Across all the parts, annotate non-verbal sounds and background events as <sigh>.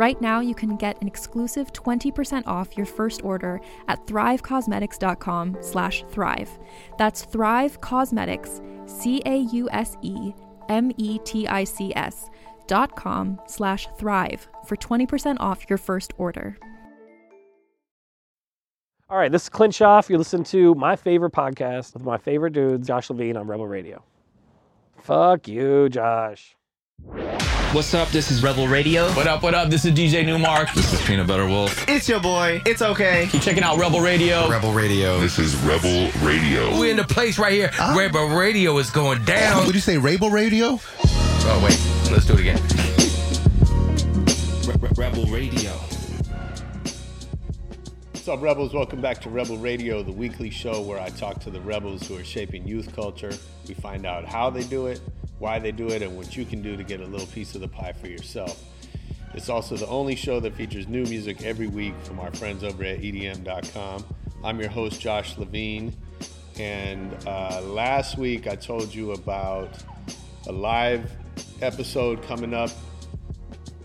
Right now, you can get an exclusive 20% off your first order at thrivecausemetics.com slash thrive. That's Thrive Causemetics, C-A-U-S-E-M-E-T-I-C-S dot com slash thrive for 20% off your first order. All right, this is Clint Schaff. You listen to my favorite podcast with my favorite dudes, Josh Levine on Rebel Radio. Fuck you, Josh. What's up? This is Rebel Radio. What up, what up? This is DJ Nu-Mark. This is Peanut Butter Wolf. It's your boy. It's okay. Keep checking out Rebel Radio. Rebel Radio. This is Rebel Radio. We're in the place right here. Ah. Rebel Radio is going down. Would you say Rebel Radio? Oh, wait. Let's do it again. Rebel Radio. What's up, Rebels? Welcome back to Rebel Radio, the weekly show where I talk to the rebels who are shaping youth culture. We find out how they do it, why they do it, and what you can do to get a little piece of the pie for yourself. It's also the only show that features new music every week from our friends over at EDM.com. I'm your host, Josh Levine, and uh, last week I told you about a live episode coming up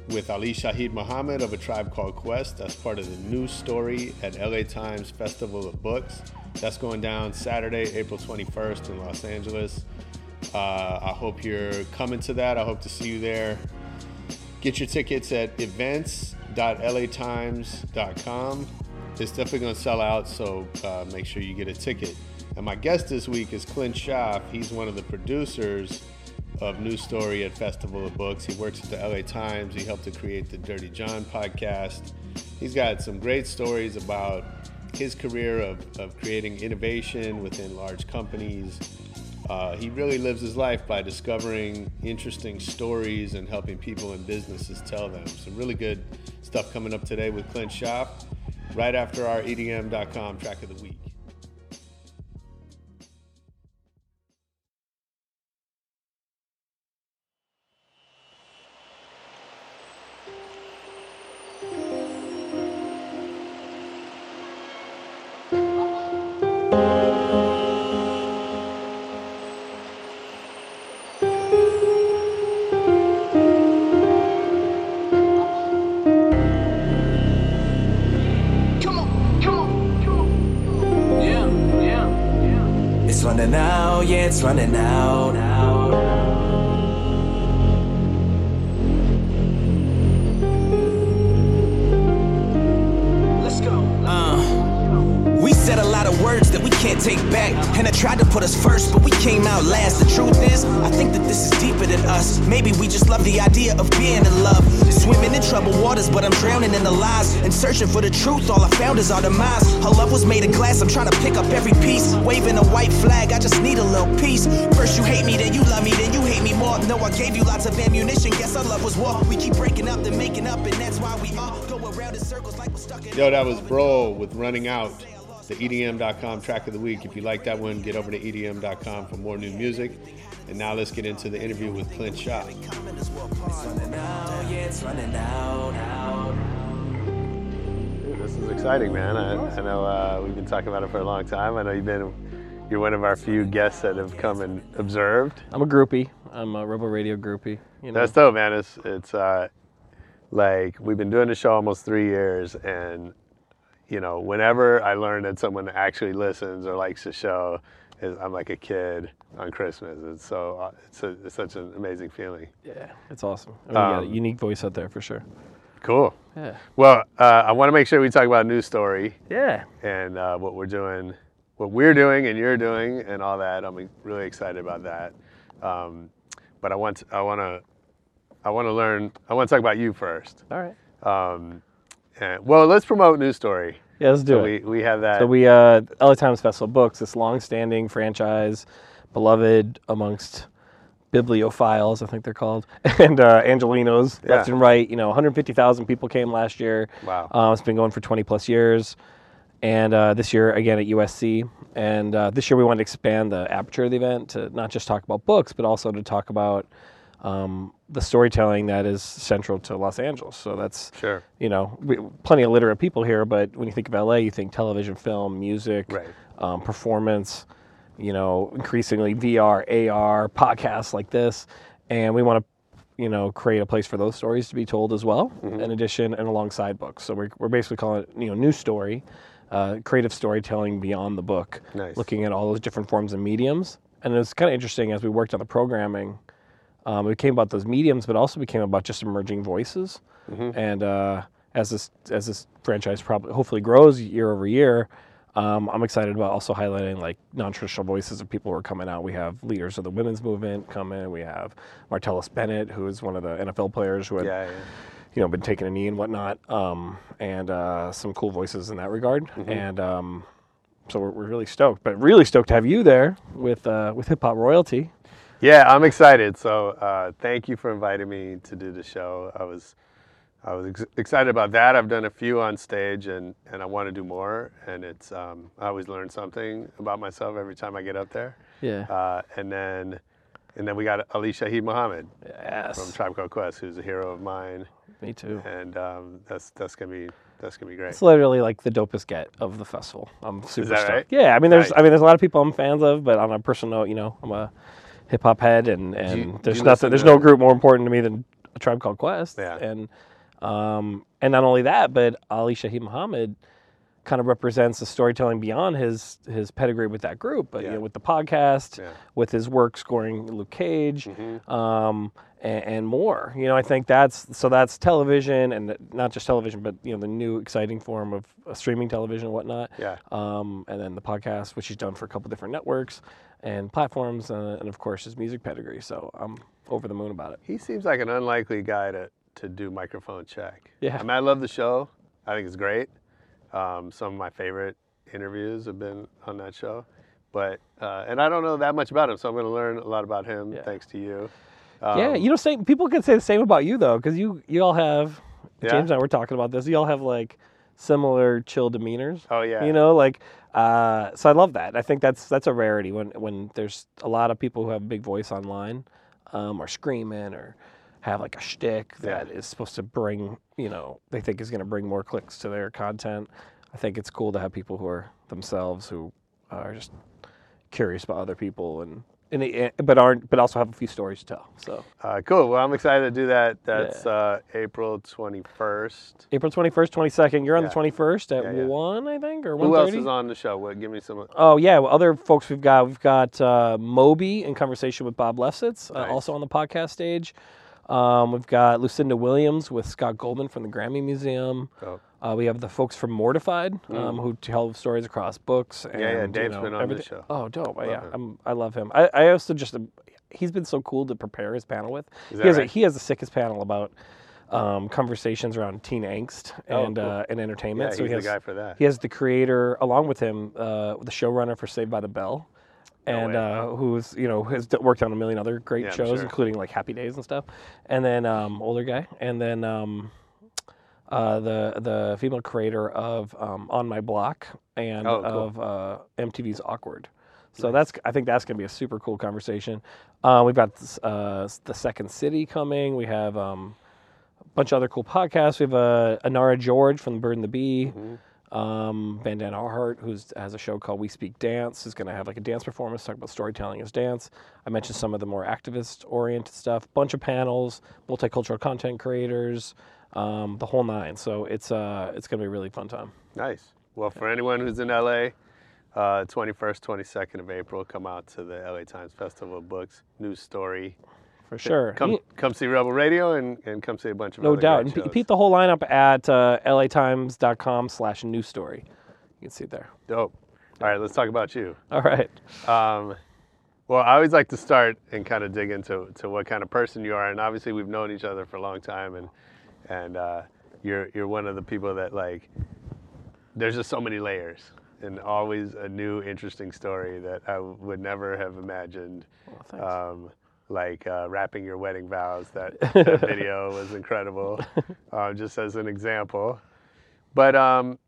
with Ali Shaheed Muhammad of a tribe called Quest. That's part of the news story at LA Times Festival of Books. That's going down Saturday, April 21st in Los Angeles. Uh, I hope you're coming to that. I hope to see you there. Get your tickets at events.latimes.com. It's definitely going to sell out, so uh, make sure you get a ticket. And my guest this week is Clint Schaff. He's one of the producers of News Story at Festival of Books. He works at the LA Times. He helped to create the Dirty John podcast. He's got some great stories about his career of, of creating innovation within large companies. Uh, he really lives his life by discovering interesting stories and helping people and businesses tell them. Some really good stuff coming up today with Clint Schaff right after our EDM.com track of the week. Truth, all I found is our demise. Her love was made of glass, I'm trying to pick up every piece. Waving a white flag, I just need a little piece. First you hate me, then you love me, then you hate me more. No, I gave you lots of ammunition, guess our love was war. We keep breaking up, then making up, and that's why we all go around in circles like we're stuck in. Yo, that was Bro with Running Out, the EDM.com track of the week. If you like that one, get over to EDM.com for more new music. And now let's get into the interview with Clint Schaff. This is exciting, man. I, I know uh, we've been talking about it for a long time. I know you've been, you're one of our few guests that have come and observed. I'm a groupie. I'm a Rebel Radio groupie. You know? That's dope, man. It's it's uh, like we've been doing the show almost three years, and you know, whenever I learn that someone actually listens or likes the show, I'm like a kid on Christmas. It's so uh, it's, a, it's such an amazing feeling. Yeah, it's awesome. I mean, you got a Um, unique voice out there for sure. Cool. Yeah. Well, uh, I want to make sure we talk about a news story Yeah. and uh, what we're doing, what we're doing and you're doing, and all that. I'm really excited about that. Um, but I want I want to I want to learn. I want to talk about you first. All right. Um, and, well, let's promote news story. Yeah, let's do So it. we, we have that. So we, uh, LA Times Festival Books, this long-standing franchise, beloved amongst bibliophiles, I think they're called, <laughs> and uh, Angelenos left and right. You know, 150,000 people came last year. Wow. Uh, it's been going for 20 plus years, and uh, this year again at USC. And uh, this year we wanted to expand the aperture of the event to not just talk about books, but also to talk about um, the storytelling that is central to Los Angeles. So that's Sure. you know, we, plenty of literate people here, but when you think of LA, you think television, film, music, Right. um, performance, you know, increasingly VR, AR, podcasts like this. And we want to, you know, create a place for those stories to be told as well, Mm-hmm. in addition and alongside books. So we're, we're basically calling it, you know, new story, uh, creative storytelling beyond the book, Nice. looking at all those different forms and mediums. And it was kind of interesting as we worked on the programming. Um, it became about those mediums, but also became about just emerging voices. And uh, as this as this franchise probably hopefully grows year over year, um, I'm excited about also highlighting like non-traditional voices of people who are coming out. We have leaders of the women's movement coming. We have Martellus Bennett, who is one of the NFL players who had Yeah, yeah. you know been taking a knee and whatnot, um, and uh, some cool voices in that regard. And um, so we're, we're really stoked, but really stoked to have you there with uh, with Hip Hop Royalty. Yeah, I'm excited. So uh, thank you for inviting me to do the show. I was I was ex- excited about that. I've done a few on stage, and, and I want to do more. And it's um, I always learn something about myself every time I get up there. Yeah. Uh, and then and then we got Ali Shaheed Muhammad yes. from Tribe Called Quest, who's a hero of mine, Me too. and um, that's that's gonna be that's gonna be great. It's literally like the dopest get of the festival. I'm super stoked. right? Yeah, I mean, there's Nice. I mean, there's a lot of people I'm fans of, but on a personal note, you know, I'm a hip hop head, and and you- there's nothing, there's no group more important to me than a tribe called Quest. Yeah. And um, and not only that, but Ali Shaheed Muhammad kind of represents the storytelling beyond his his pedigree with that group, but you know, with the podcast, Yeah. with his work scoring Luke Cage, Mm-hmm. um, and, and more. You know, I think that's so that's television, and not just television, but you know, the new exciting form of uh, streaming television and whatnot. Yeah. Um, and then the podcast, which he's done for a couple different networks and platforms, uh, and of course his music pedigree. So I'm over the moon about it. He seems like an unlikely guy to, to do microphone check. Yeah. I mean, I love the show. I think it's great. Um, some of my favorite interviews have been on that show. But, uh, and I don't know that much about him, so I'm going to learn a lot about him Yeah. thanks to you. yeah, Um, you know, same people can say the same about you though, because you you all have Yeah? James and I were talking about this. You all have like similar chill demeanors. Oh, yeah. You know, like uh, so I love that. I think that's that's a rarity when when there's a lot of people who have a big voice online, um, or screaming or have like a shtick that is supposed to bring you know they think is going to bring more clicks to their content. I think it's cool to have people who are themselves who are just curious about other people and. And it, but aren't, but also have a few stories to tell. So Uh, cool. Well, I'm excited to do that. That's uh, April 21st. April 21st, 22nd. You're on Yeah. the 21st at Yeah, yeah. 1, I think, or 1.30? Who else is on the show? What? Give me some. Oh, yeah. Well, other folks we've got, we've got uh, Moby in conversation with Bob Lefsetz, uh, Nice. also on the podcast stage. Um, we've got Lucinda Williams with Scott Goldman from the Grammy Museum. Oh. Uh, we have the folks from Mortified um, who tell stories across books. And, yeah, you Dave's know, been on everything. this show. Oh, dope. yeah. I'm, I love him. I, I also just, he's been so cool to prepare his panel with. He, has a, he has the sickest panel about um, conversations around teen angst Oh, and, cool. uh, and entertainment. Yeah, so he's he the guy for that. He has the creator along with him, uh, the showrunner for Saved by the Bell. And way. uh, who's you know has worked on a million other great Yeah, shows, sure. including like Happy Days and stuff. And then um, older guy, and then um, uh, the the female creator of um, On My Block and Oh, cool. of uh, MTV's Awkward. So that's I think that's gonna be a super cool conversation. Uh, we've got this, uh, the Second City coming. We have um, a bunch of other cool podcasts. We have uh, Inara George from The Bird and the Bee. Mm-hmm. Um, Vandana Hart, who has a show called We Speak Dance, is going to have like a dance performance, talk about storytelling as dance. I mentioned some of the more activist oriented stuff. Bunch of panels, multicultural content creators. um, the whole nine. So it's uh, it's gonna be a really fun time. Nice. Well, for anyone who's in LA, uh, 21st, 22nd of April, come out to the LA Times Festival of Books news story. For sure. Come, You- come see Rebel Radio and, and come see a bunch of no doubt. And peep the whole lineup at uh, latimes.com slash news story. You can see it there. Dope. All right, let's talk about you. All right. Um, well, I always like to start and kind of dig into to what kind of person you are, and obviously we've known each other for a long time, and and uh, you're you're one of the people that like. There's just so many layers, and always a new interesting story that I would never have imagined. Well, thanks. um, like uh, wrapping your wedding vows. That, that <laughs> video was incredible, uh, just as an example. But um,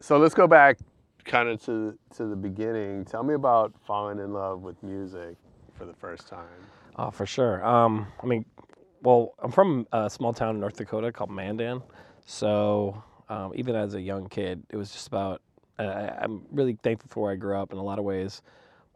so let's go back kind of to to the beginning. Tell me about falling in love with music for the first time. Oh, for sure. Um, I mean, well, I'm from a small town in North Dakota called Mandan. So um, even as a young kid, it was just about. Uh, I'm really thankful for where I grew up in a lot of ways,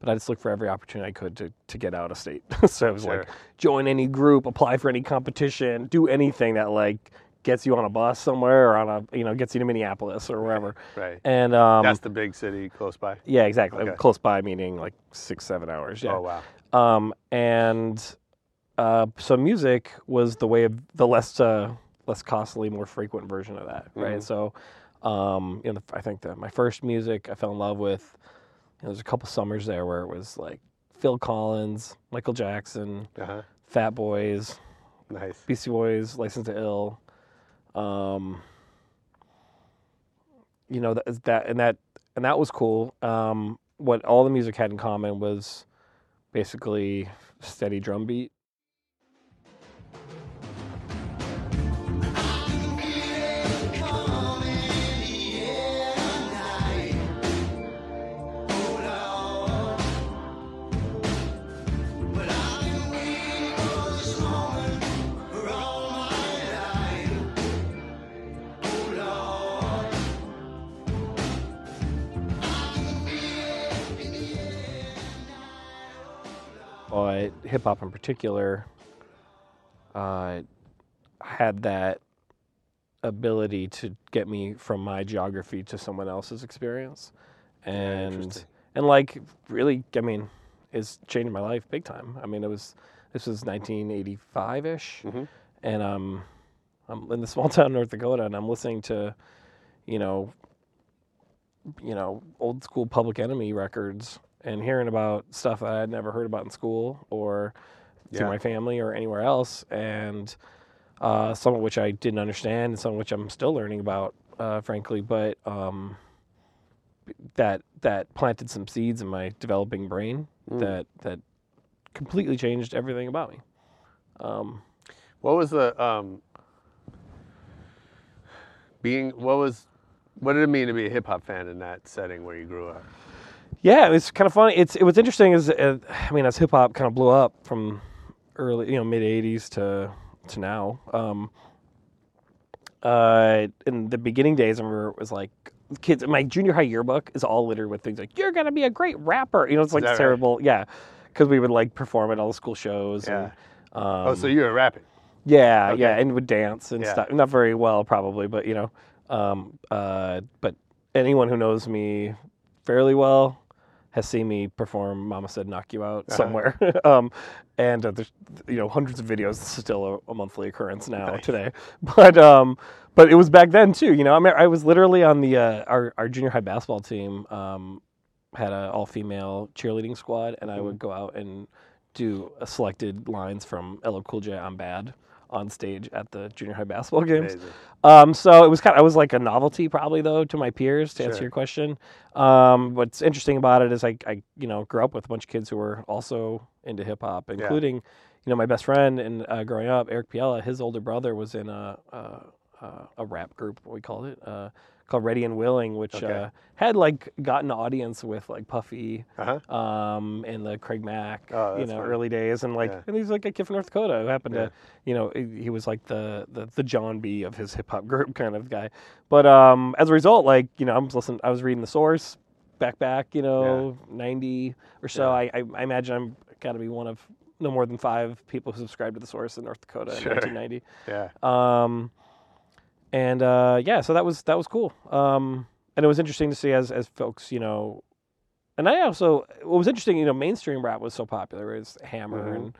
but I just looked for every opportunity I could to, to get out of state. <laughs> so it was like join any group, apply for any competition, do anything that like gets you on a bus somewhere or on a you know gets you to Minneapolis or wherever. Right. And um, That's the big city close by. yeah, exactly. Okay. Close by, meaning like six, seven hours. Yeah. Oh wow. Um, and uh, so music was the way of the less uh, less costly, more frequent version of that, right? So, um, you know, I think that my first music I fell in love with. Know, there's a couple summers there where it was like Phil Collins, Michael Jackson, Uh huh. Fat Boys, Nice. Beastie Boys, License to Ill. Um, you know that that and that and that was cool. Um, what all the music had in common was basically steady drum beat. Hip hop in particular uh, had that ability to get me from my geography to someone else's experience, and and like really, I mean, it's changed my life big time. I mean, it was this was 1985 ish, and um, I'm in the small <laughs> town North Dakota, and I'm listening to, you know, you know, old school Public Enemy records and hearing about stuff that I had never heard about in school or through Yeah. my family or anywhere else, and uh, some of which I didn't understand, and some of which I'm still learning about, uh, frankly. But um, that that planted some seeds in my developing brain that that completely changed everything about me. Um, What was the um, being? What was? What did it mean to be a hip hop fan in that setting where you grew up? Yeah, it's kind of funny. It's it was interesting as uh, I mean, as hip hop kind of blew up from early, you know, mid '80s to to now. Um, uh, in the beginning days, I remember it was like kids. My junior high yearbook is all littered with things like "You're gonna be a great rapper." You know, it's like that right? terrible. Yeah, because we would like perform at all the school shows. Yeah. And, um, oh, so you were rapping. yeah, Okay. yeah, and would dance and Yeah. stuff. Not very well, probably, but you know, um, uh, but anyone who knows me fairly well has seen me perform "Mama Said Knock You Out" Uh-huh. somewhere, <laughs> um, and uh, there's you know hundreds of videos. It's still a, a monthly occurrence now today, <laughs> but um, but it was back then too. You know, I mean, I was literally on the uh, our our junior high basketball team. Um, had a all female cheerleading squad, and Mm-hmm. I would go out and do uh, selected lines from LL Cool J "I'm Bad" on stage at the junior high basketball games. Um, so it was kind of I was like a novelty probably though to my peers to answer your question. Um, what's interesting about it is I, I you know grew up with a bunch of kids who were also into hip hop, including you know my best friend and uh, growing up Eric Piella. His older brother was in a a, a, a rap group, what we called it. Uh, Called Ready and Willing, which Okay. uh, had like gotten an audience with like Puffy, Uh-huh. um, and the Craig Mack, Oh, you know, funny. early days, and like, Yeah. and he's like a kid from North Dakota who happened Yeah. to, you know, he was like the, the the John B of his hip hop group <laughs> kind of guy. But um, as a result, like, you know, I was listening, I was reading the source back back, you know, ninety or so. Yeah. I, I I imagine I'm got to be one of no more than five people who subscribed to the source in North Dakota Sure. in 1990. <laughs> Yeah. Um, and uh, yeah, so that was that was cool. Um, and it was interesting to see as as folks, you know, and I also what was interesting, you know, mainstream rap was so popular, it's Hammer Mhm. and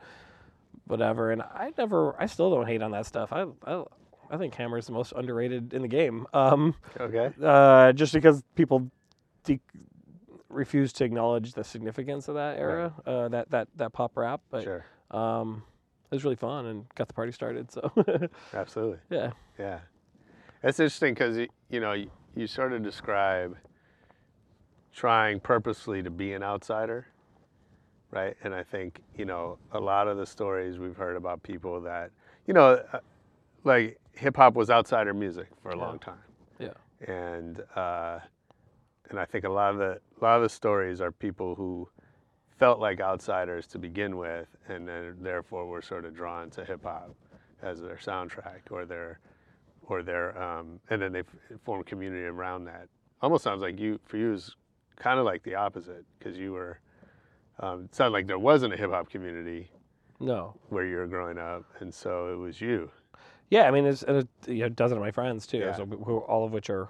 whatever, and I never, I still don't hate on that stuff. I I, I think Hammer is the most underrated in the game. Um, Okay. uh, just because people de- refuse to acknowledge the significance of that era, uh, that that that pop rap, but Sure. um, it was really fun and got the party started. So <laughs> Absolutely. yeah. Yeah. That's interesting because, you know, you, sort of describe trying purposely to be an outsider, right? And I think, you know, a lot of the stories we've heard about people that, you know, uh, like hip hop was outsider music for a Yeah. long time. Yeah. And, uh, and I think a lot of the a lot of the stories are people who felt like outsiders to begin with, and then therefore were sort of drawn to hip hop as their soundtrack or their or their um, and then they f- form community around that. Almost sounds like you for you is kind of like the opposite because you were. Um, it sounded like there wasn't a hip hop community No. where you were growing up, and so it was you. Yeah, I mean, it's and a, you know, a dozen of my friends too. Yeah. So who, all of which are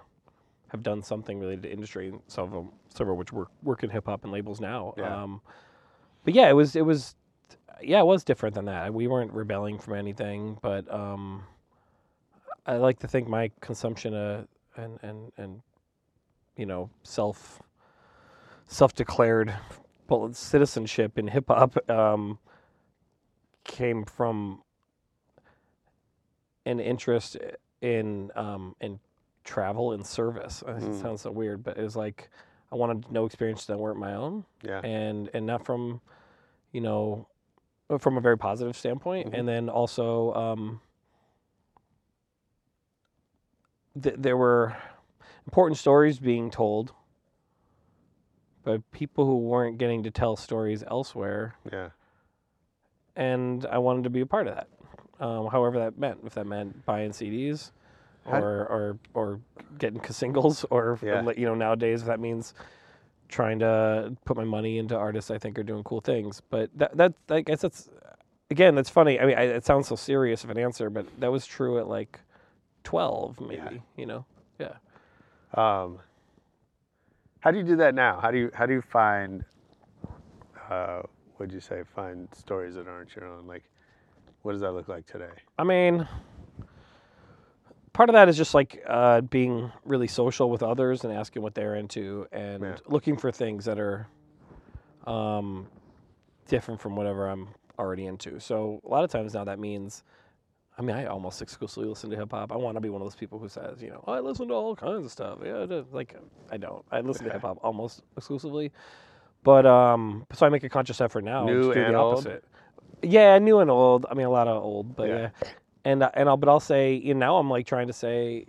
have done something related to industry. and Some of them, several of which work work in hip hop and labels now. Yeah. Um, but yeah, it was it was yeah, it was different than that. We weren't rebelling from anything, but um, I like to think my consumption uh, and and and you know self self declared citizenship in hip hop um, came from an interest in um, in travel and service. I think It Mm. sounds so weird, but it was like I wanted to know experiences that weren't my own, Yeah. and and not from, you know, from a very positive standpoint, Mhm. and then also um, th- there were important stories being told. But people who weren't getting to tell stories elsewhere, Yeah. and I wanted to be a part of that. Um, however that meant, if that meant buying CDs, or or or getting singles, or Yeah. you know nowadays if that means trying to put my money into artists I think are doing cool things. But that that I guess that's again that's funny. I mean, I, it sounds so serious of an answer, but that was true at like twelve, maybe. Yeah. You know, yeah. Um, how do you do that now? How do you how do you find? Uh, what'd you say? Find stories that aren't your own. Like, what does that look like today? I mean, part of that is just like uh, being really social with others and asking what they're into and Yeah. looking for things that are um, different from whatever I'm already into. So a lot of times now that means, I mean, I almost exclusively listen to hip hop. I want to be one of those people who says, you know, "Oh, I listen to all kinds of stuff. Yeah, like I don't. I listen to hip hop almost exclusively. But um, so I make a conscious effort now New to do and the old? opposite. Yeah, new and old. I mean, a lot of old, but Yeah. yeah. And uh, and I'll but I'll say, you know, now I'm like trying to say,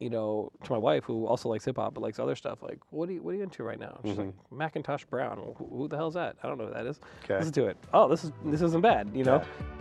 you know, to my wife who also likes hip hop but likes other stuff. Like, what are you what are you into right now? She's like Macintosh Brown. Who, who the hell's that? I don't know who that is. Okay. Listen to it. Oh, this is this isn't bad. You know. Yeah.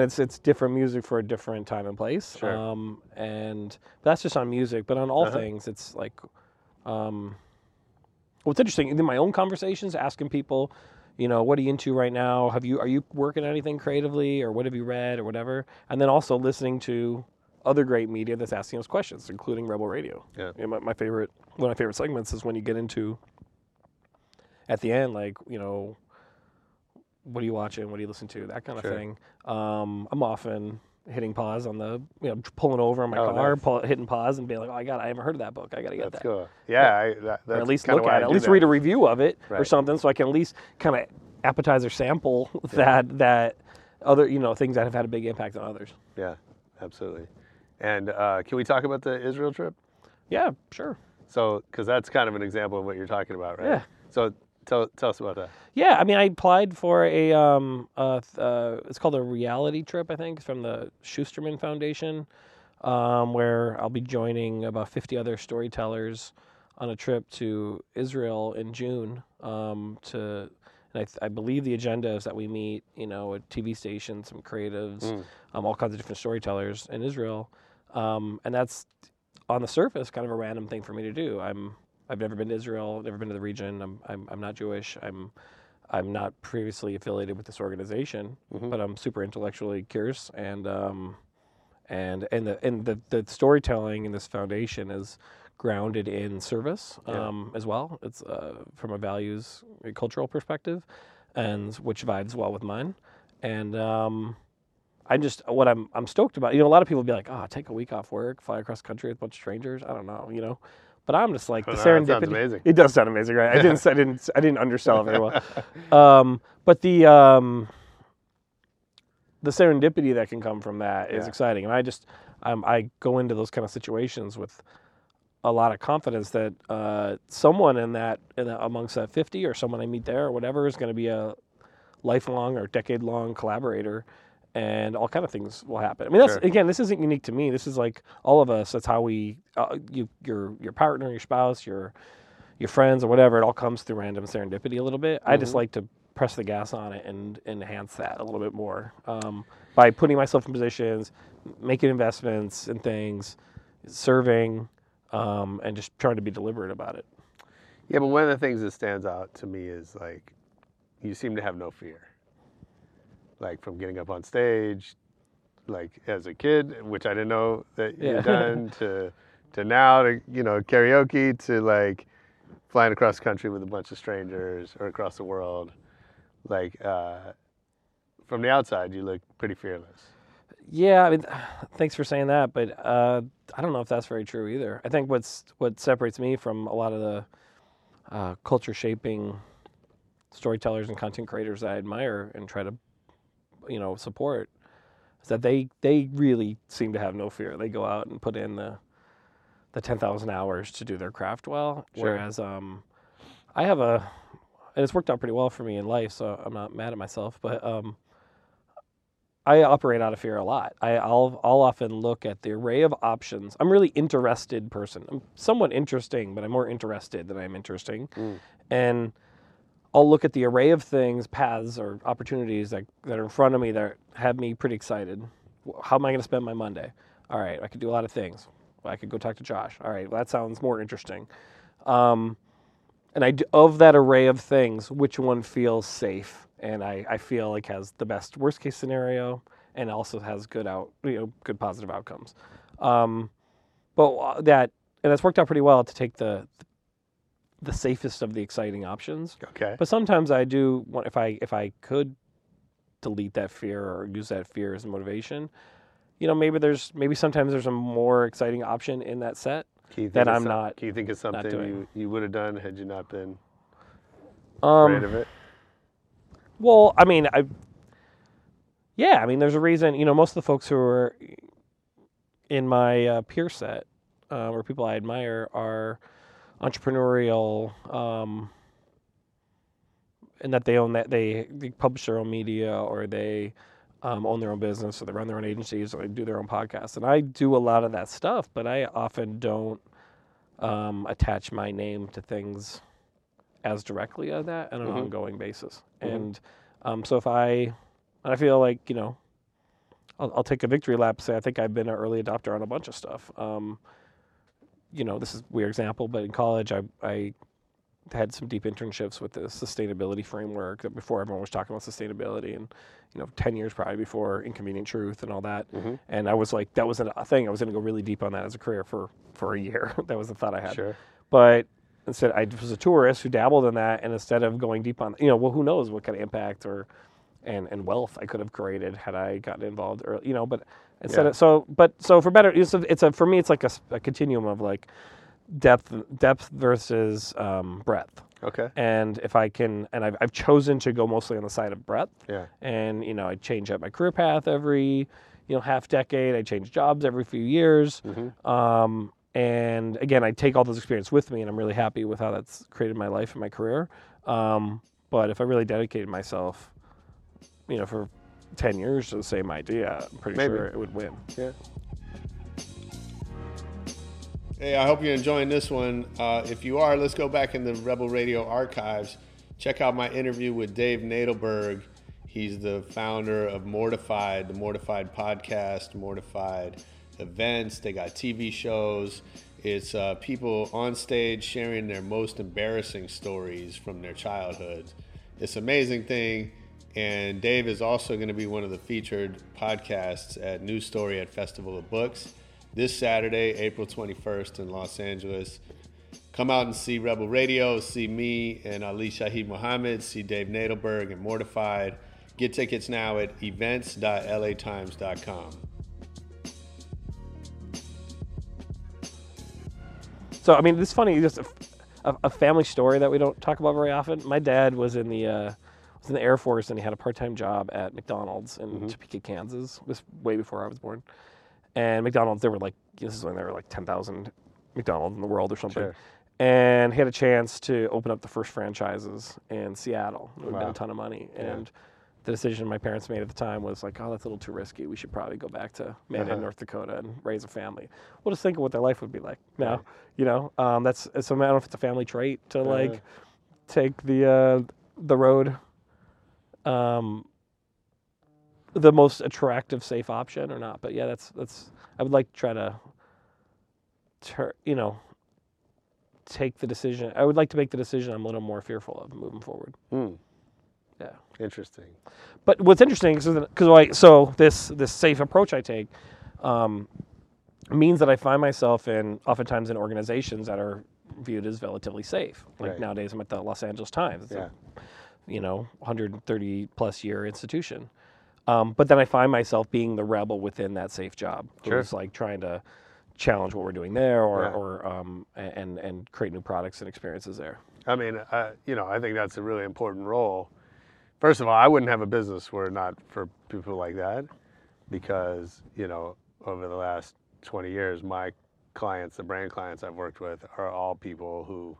And it's it's different music for a different time and place. Sure. Um, and that's just on music, but on all Uh-huh. things, it's like, um, what's interesting in my own conversations, asking people, you know, what are you into right now? Have you are you working on anything creatively, or what have you read, or whatever? And then also listening to other great media that's asking us questions, including Rebel Radio. Yeah. You know, my, my favorite one of my favorite segments is when you get into at the end, like you know, what are you watching? What do you listen to? That kind of Sure. thing. Um, I'm often hitting pause on the, you know, pulling over on my Oh, car, nice. pull, hitting pause, and being like, "Oh, I got, I haven't heard of that book. I got to get That's that." cool. Yeah, I, that, Or at least look at it. At least that. read a review of it or something, so I can at least kind of appetizer sample that that other, you know, things that have had a big impact on others. Yeah, absolutely. And uh, can we talk about the Israel trip? Yeah, sure. So, because that's kind of an example of what you're talking about, right? Yeah. So, tell tell us about that. Yeah, I mean, I applied for a um, uh, uh, it's called a reality trip, I think, it's from the Schusterman Foundation, um, where I'll be joining about 50 other storytellers on a trip to Israel in June um, to. And I, th- I believe the agenda is that we meet, you know, a TV station, some creatives, Mm. um, all kinds of different storytellers in Israel, um, and that's on the surface kind of a random thing for me to do. I'm I've never been to Israel, never been to the region. I'm I'm, I'm not Jewish. I'm I'm not previously affiliated with this organization, but I'm super intellectually curious and um, and and the and the, the storytelling in this foundation is grounded in service um, as well. It's uh, from a values a cultural perspective, and which vibes well with mine. And um, I just what I'm I'm stoked about. You know, a lot of people be like, "Oh, take a week off work, fly across the country with a bunch of strangers." I don't know, you know. But I'm just like the <laughs> no, serendipity. It does sound amazing, right? I didn't I didn't I didn't undersell it very well. <laughs> Um, but the um, the serendipity that can come from that is Yeah. exciting, and I just um, I go into those kind of situations with a lot of confidence that uh, someone in that, in that amongst that 50 or someone I meet there or whatever is going to be a lifelong or decade long collaborator and all kind of things will happen. I mean, that's Sure. again, this isn't unique to me. This is like all of us. That's how we, uh, you, your, your partner, your spouse, your, your friends or whatever. It all comes through random serendipity a little bit. I just like to press the gas on it and enhance that a little bit more um, by putting myself in positions, making investments in things, serving, um, and just trying to be deliberate about it. Yeah, but one of the things that stands out to me is like you seem to have no fear. Like from getting up on stage, like as a kid, which I didn't know that Yeah. you'd done, to to now to you know karaoke, to like flying across the country with a bunch of strangers or across the world. Like uh, from the outside, you look pretty fearless. Yeah, I mean, <sighs> thanks for saying that, but uh, I don't know if that's very true either. I think what's what separates me from a lot of the uh, culture shaping storytellers and content creators that I admire and try to, you know, support is that they they really seem to have no fear. They go out and put in the the ten thousand hours to do their craft well. Sure. Whereas um, I have a, and it's worked out pretty well for me in life, so I'm not mad at myself. But um, I operate out of fear a lot. I, I'll I'll often look at the array of options. I'm a really interested person. I'm somewhat interesting, but I'm more interested than I'm interesting. And I'll look at the array of things, paths, or opportunities that, that are in front of me that have me pretty excited. How am I going to spend my Monday? All right, I could do a lot of things. I could go talk to Josh. All right, well, that sounds more interesting. Um, and I of that array of things, which one feels safe and I, I feel like has the best worst case scenario and also has good out you know good positive outcomes. Um, but uh, that and that's worked out pretty well to take the the safest of the exciting options. Okay. But sometimes I do want if I if I could delete that fear or use that fear as motivation, you know, maybe there's maybe sometimes there's a more exciting option in that set Can you think that I'm some- not Can you think of something you, you would have done had you not been um, afraid of it? Well, I mean, I yeah, I mean, there's a reason. You know, most of the folks who are in my uh, peer set uh, or people I admire are entrepreneurial, um, and that they own that they, they publish their own media or they um, own their own business or they run their own agencies or they do their own podcasts. And I do a lot of that stuff, but I often don't um, attach my name to things as directly as that on an ongoing basis. And um, so if I, I feel like you know, I'll, I'll take a victory lap. Say I think I've been an early adopter on a bunch of stuff. You know, this is a weird example, but in college I I had some deep internships with the sustainability framework that before everyone was talking about sustainability and you know 10 years probably before inconvenient truth and all that. Mm-hmm. And i was like that was a thing. I was going to go really deep on that as a career for for a year. <laughs> That was the thought i had. Sure. but instead i was a tourist who dabbled in that and instead of going deep on you know well who knows what kind of impact or and, and wealth I could have created had I gotten involved early, you know, but instead Yeah. of, so, but so for better, it's a, it's a, for me, it's like a continuum of like depth, depth versus um, breadth. Okay. And if I can, and I've, I've chosen to go mostly on the side of breadth. Yeah. And, you know, I change up my career path every, you know, half decade. I change jobs every few years. Um, and again, I take all those experience with me, and I'm really happy with how that's created my life and my career. Um, but if I really dedicated myself, you know, for 10 years to the same idea, I'm pretty Maybe. sure it would win. Yeah. Hey, I hope you're enjoying this one. Uh, if you are, let's go back in the Rebel Radio archives. Check out my interview with Dave Nadelberg. He's the founder of Mortified, the Mortified podcast, Mortified events. They got TV shows. It's uh, people on stage sharing their most embarrassing stories from their childhood. It's an amazing thing. And Dave is also going to be one of the featured podcasts at News Story at Festival of Books this Saturday, April 21st in Los Angeles. Come out and see Rebel Radio, see me and Ali Shaheed Muhammad, see Dave Nadelberg and Mortified. Get tickets now at events.latimes.com. So I mean, is funny. Just a, a, a family story that we don't talk about very often. My dad was in the uh, was in the Air Force and he had a part time job at McDonald's in Topeka, Kansas. This was way before I was born. And McDonald's, there were like this is when there were like ten thousand McDonald's in the world or something. Sure. And he had a chance to open up the first franchises in Seattle. It would have been Wow. a ton of money. And the decision my parents made at the time was like, oh, that's a little too risky. We should probably go back to Mandan, Uh-huh. North Dakota, and raise a family. Well, just think of what their life would be like now. You know, um, that's so. I don't know if it's a family trait to like take the uh, the road, um, the most attractive, safe option or not. But yeah, that's that's. I would like to try to, tur- you know, take the decision. I would like to make the decision I'm a little more fearful of moving forward. Hmm. Yeah. Interesting. But what's interesting is because like so this this safe approach I take um, means that I find myself in oftentimes in organizations that are viewed as relatively safe. Like Right. nowadays, I'm at the Los Angeles Times. It's Yeah. You know, 130 plus year institution. Um, but then I find myself being the rebel within that safe job, Sure. who's like trying to challenge what we're doing there, or Yeah. or um, and and create new products and experiences there. I mean, uh, you know, I think that's a really important role. First of all, I wouldn't have a business were it not for people like that, because you know, over the last 20 years, my clients, the brand clients I've worked with, are all people who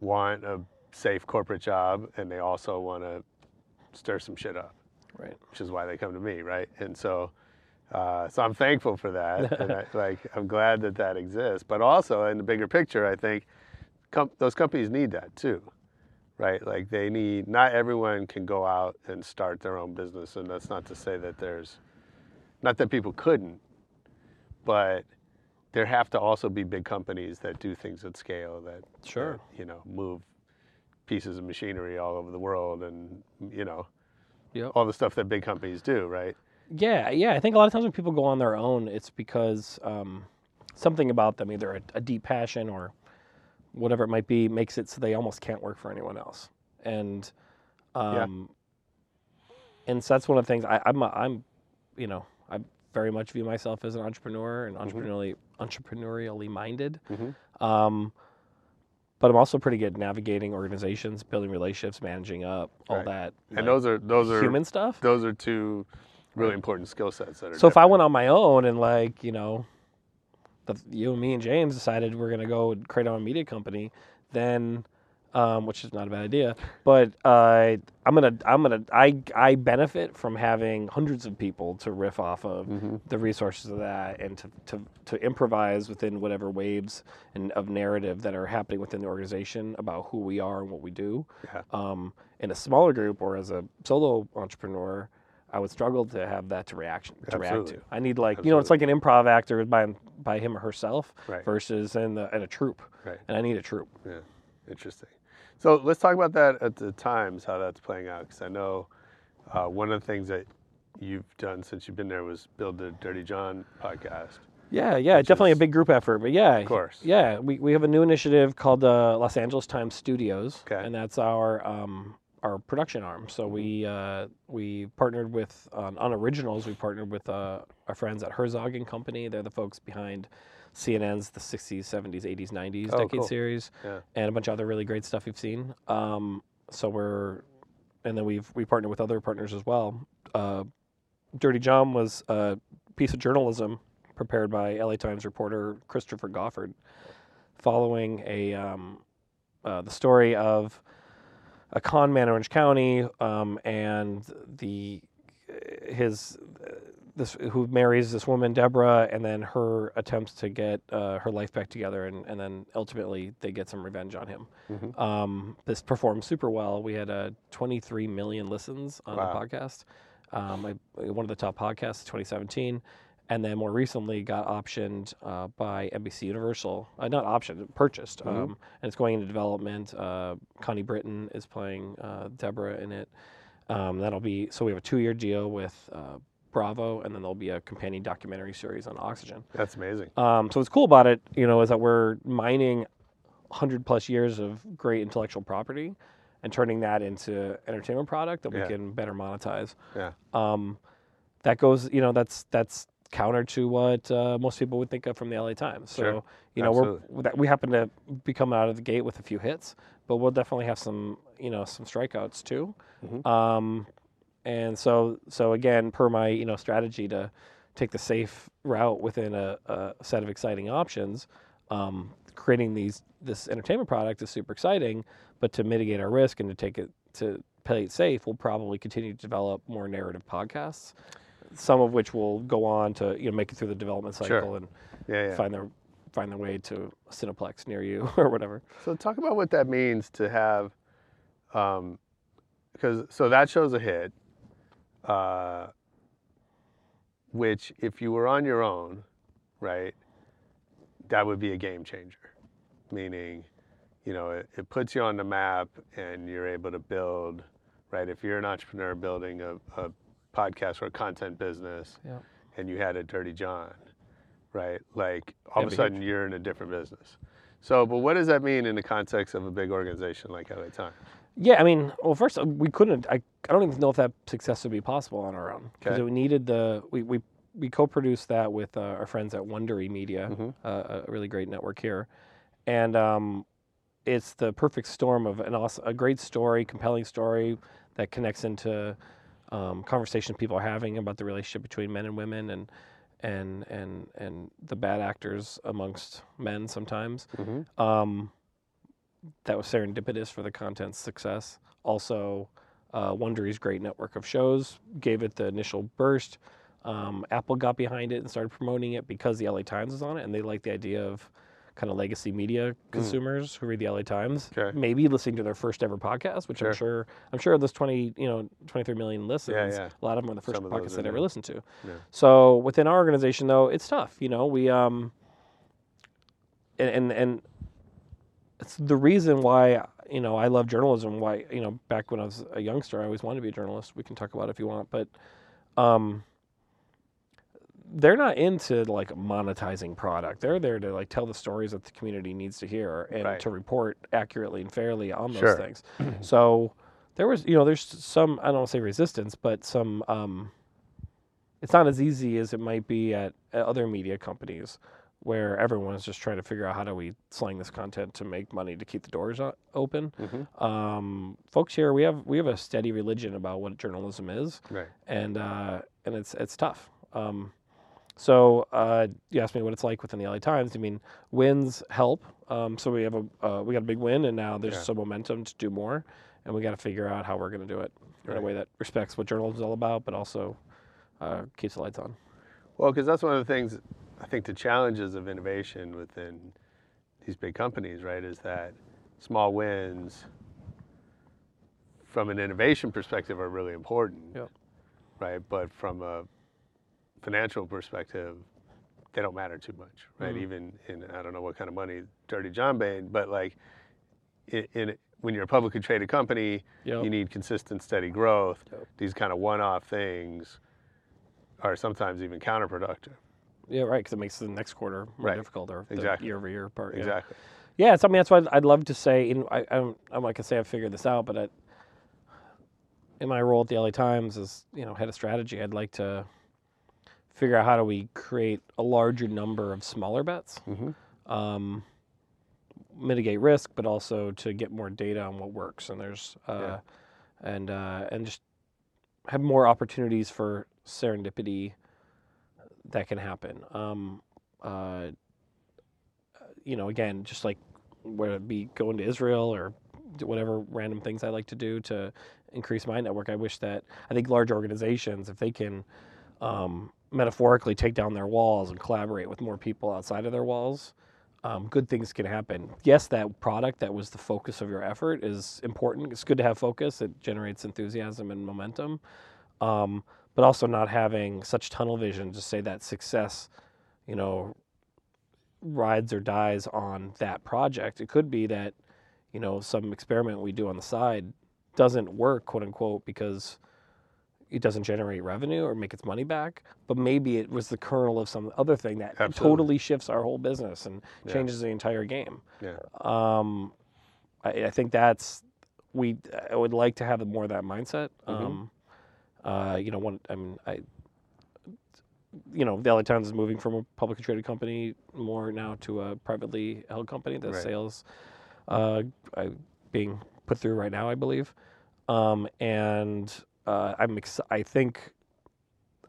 want a safe corporate job, and they also want to stir some shit up, Right. which is why they come to me, right? And so, uh, so I'm thankful for that, <laughs> and I, like I'm glad that that exists. But also, in the bigger picture, I think com- those companies need that too, right? Like they need. Not everyone can go out and start their own business, and that's not to say that there's, not that people couldn't, but there have to also be big companies that do things at scale that Sure. that, you know move pieces of machinery all over the world and you know Yep. all the stuff that big companies do, right? Yeah, yeah. I think a lot of times when people go on their own, it's because um, something about them, either a, a deep passion or whatever it might be, makes it so they almost can't work for anyone else. And um, and so that's one of the things I, I'm. a- I'm, you know, I very much view myself as an entrepreneur and entrepreneurially entrepreneurially minded. Um, but I'm also pretty good at navigating organizations, building relationships, managing up, all Right. that. And like, those are those are human stuff. Those are two really important skill sets that are. So if I went on my own and like you know, the, you and me and James decided we're gonna go create our own media company, then, um, which is not a bad idea, but uh, I'm gonna I'm gonna I I benefit from having hundreds of people to riff off of Mm-hmm. the resources of that and to, to to improvise within whatever waves and of narrative that are happening within the organization about who we are and what we do. Yeah. Um, in a smaller group or as a solo entrepreneur. I would struggle to have that to reaction to react Absolutely. to. I need like you know it's like an improv actor by by him or herself Right. versus in the in a troupe, Right. and I need a troupe. Yeah, interesting. So let's talk about that at the times, how that's playing out. Because I know uh, one of the things that you've done since you've been there was build the Dirty John podcast. Yeah, yeah, definitely is- a big group effort, but yeah, of course. yeah. We, we have a new initiative called uh, Los Angeles Times Studios, Okay. and that's our um, our production arm. Mm-hmm. So we uh, we partnered with on, on originals. We partnered with uh, our friends at Herzog and Company. They're the folks behind CNN's the '60s, '70s, '80s, '90s Oh, decade cool. series, Yeah. and a bunch of other really great stuff you've seen. Um, so we're and then we've we partnered with other partners as well. Uh, Dirty John was a piece of journalism prepared by LA Times reporter Christopher Goffard, following a um, uh, the story of a con man in Orange County um, and the his this who marries this woman Deborah, and then her attempts to get uh, her life back together, and, and then ultimately they get some revenge on him. Mm-hmm. Um, this performed super well. We had uh, 23 million listens on Wow. the podcast. Um, I, one of the top podcasts, 2017, and then more recently got optioned uh, by NBC Universal. Uh, not optioned, purchased, Mm-hmm. um, and it's going into development. Uh, Connie Britton is playing uh, Deborah in it. Um, that'll be so we have a two-year deal with uh, Bravo, and then there'll be a companion documentary series on Oxygen. That's amazing. Um, so what's cool about it, you know, is that we're mining 100 plus years of great intellectual property and turning that into entertainment product that Yeah. we can better monetize. Yeah. Um, that goes, you know, that's that's counter to what uh, most people would think of from the LA Times. So, Sure. you know, Absolutely. we're we happen to be coming out of the gate with a few hits, but we'll definitely have some, you know, some strikeouts too. Mm-hmm. Um, and so, so again, per my, you know, strategy to take the safe route within a, a set of exciting options, um, creating these this entertainment product is super exciting. But to mitigate our risk and to take it to play it safe, we'll probably continue to develop more narrative podcasts. Some of which will go on to you know make it through the development cycle Sure. and Yeah, yeah. find their find their way to a Cineplex near you <laughs> or whatever. So talk about what that means to have, um, because so that show's a hit, uh, which if you were on your own, right, that would be a game changer. Meaning, you know, it, it puts you on the map and you're able to build, right? If you're an entrepreneur building a, a podcast or a content business, Yeah. and you had a Dirty John, right? Like all of a sudden you're in a different business. So, but what does that mean in the context of a big organization like LA Times? Yeah, I mean, well, first uh, we couldn't. I, I don't even know if that success would be possible on our own because Okay. we needed the we we, we co-produced that with uh, our friends at Wondery Media, Mm-hmm. uh, a really great network here, and um, it's the perfect storm of an awesome, a great story, compelling story that connects into um, conversations people are having about the relationship between men and women and and and and the bad actors amongst men sometimes. Um, that was serendipitous for the content's success. Also, uh, Wondery's great network of shows gave it the initial burst. Um, Apple got behind it and started promoting it because the LA Times was on it, and they liked the idea of kind of legacy media consumers who read the LA Times, Hmm. Okay. maybe listening to their first ever podcast, which Sure. I'm sure I'm sure of those 20, you know, 23 million listens. yeah. A lot of them are the first Some podcasts I ever listened to. Yeah. So within our organization, though, it's tough. You know, we um, and and, and the reason why you know I love journalism. Why you know back when I was a youngster, I always wanted to be a journalist. We can talk about it if you want, but um, they're not into like monetizing product. They're there to like tell the stories that the community needs to hear and Right. to report accurately and fairly on those Sure. things. <clears throat> so there was you know there's some I don't want to say resistance, but some um, it's not as easy as it might be at, at other media companies where everyone is just trying to figure out how do we slang this content to make money to keep the doors open. Um, folks here, we have we have a steady religion about what journalism is, Right. and uh, and it's it's tough. Um, so uh, you asked me what it's like within the LA Times. I mean, wins help. Um, so we have a uh, we got a big win, and now there's Yeah. some momentum to do more, and we got to figure out how we're going to do it in a way that respects what journalism is all about, but also uh, keeps the lights on. Well, because that's one of the things I think the challenges of innovation within these big companies, right, is that small wins from an innovation perspective are really important, Yep. right? But from a financial perspective, they don't matter too much, right? Mm-hmm. Even in I don't know what kind of money Dirty John made, but like in, in when you're a publicly traded company, Yep. you need consistent, steady growth. Yep. These kind of one-off things are sometimes even counterproductive. Yeah, right. Because it makes the next quarter more Right. difficult, or Exactly. the year-over-year part. yeah. Exactly. Yeah, it's something that's why I'd, I'd love to say. In I, I don't, I'm not gonna say I've figured this out, but I, in my role at the LA Times as you know head of strategy, I'd like to figure out how do we create a larger number of smaller bets, um, mitigate risk, but also to get more data on what works. And there's uh, Yeah. and uh, and just have more opportunities for serendipity that can happen. Um, uh, you know, again, just like whether it be going to Israel or whatever random things I like to do to increase my network. I wish that I think large organizations, if they can um, metaphorically take down their walls and collaborate with more people outside of their walls, um, good things can happen. Yes, that product that was the focus of your effort is important. It's good to have focus. It generates enthusiasm and momentum. Um, but also not having such tunnel vision to say that success, you know, rides or dies on that project. It could be that, you know, some experiment we do on the side doesn't work, quote unquote, because it doesn't generate revenue or make its money back. But maybe it was the kernel of some other thing that Absolutely. totally shifts our whole business and Yeah. changes the entire game. Yeah. Um, I, I think that's we. I would like to have more of that mindset. Mm-hmm. Um, uh, you know, one. I mean, I. You know, the LA Times is moving from a publicly traded company more now to a privately held company. The Right. sales uh, I, being put through right now, I believe. Um, and uh, I'm. Ex- I think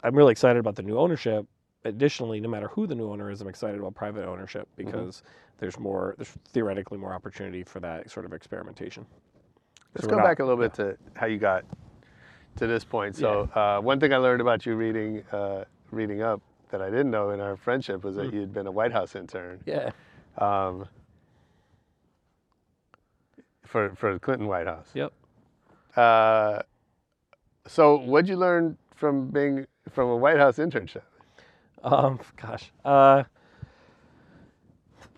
I'm really excited about the new ownership. Additionally, no matter who the new owner is, I'm excited about private ownership Mm-hmm. because there's more, there's theoretically more opportunity for that sort of experimentation. Let's So go not- back a little bit to how you got to this point. So uh, one thing I learned about you reading uh, reading up that I didn't know in our friendship was that you'd been a White House intern Yeah. um, for for the Clinton White House. Yep. Uh, so what'd you learn from being from a White House internship? Um, gosh, uh,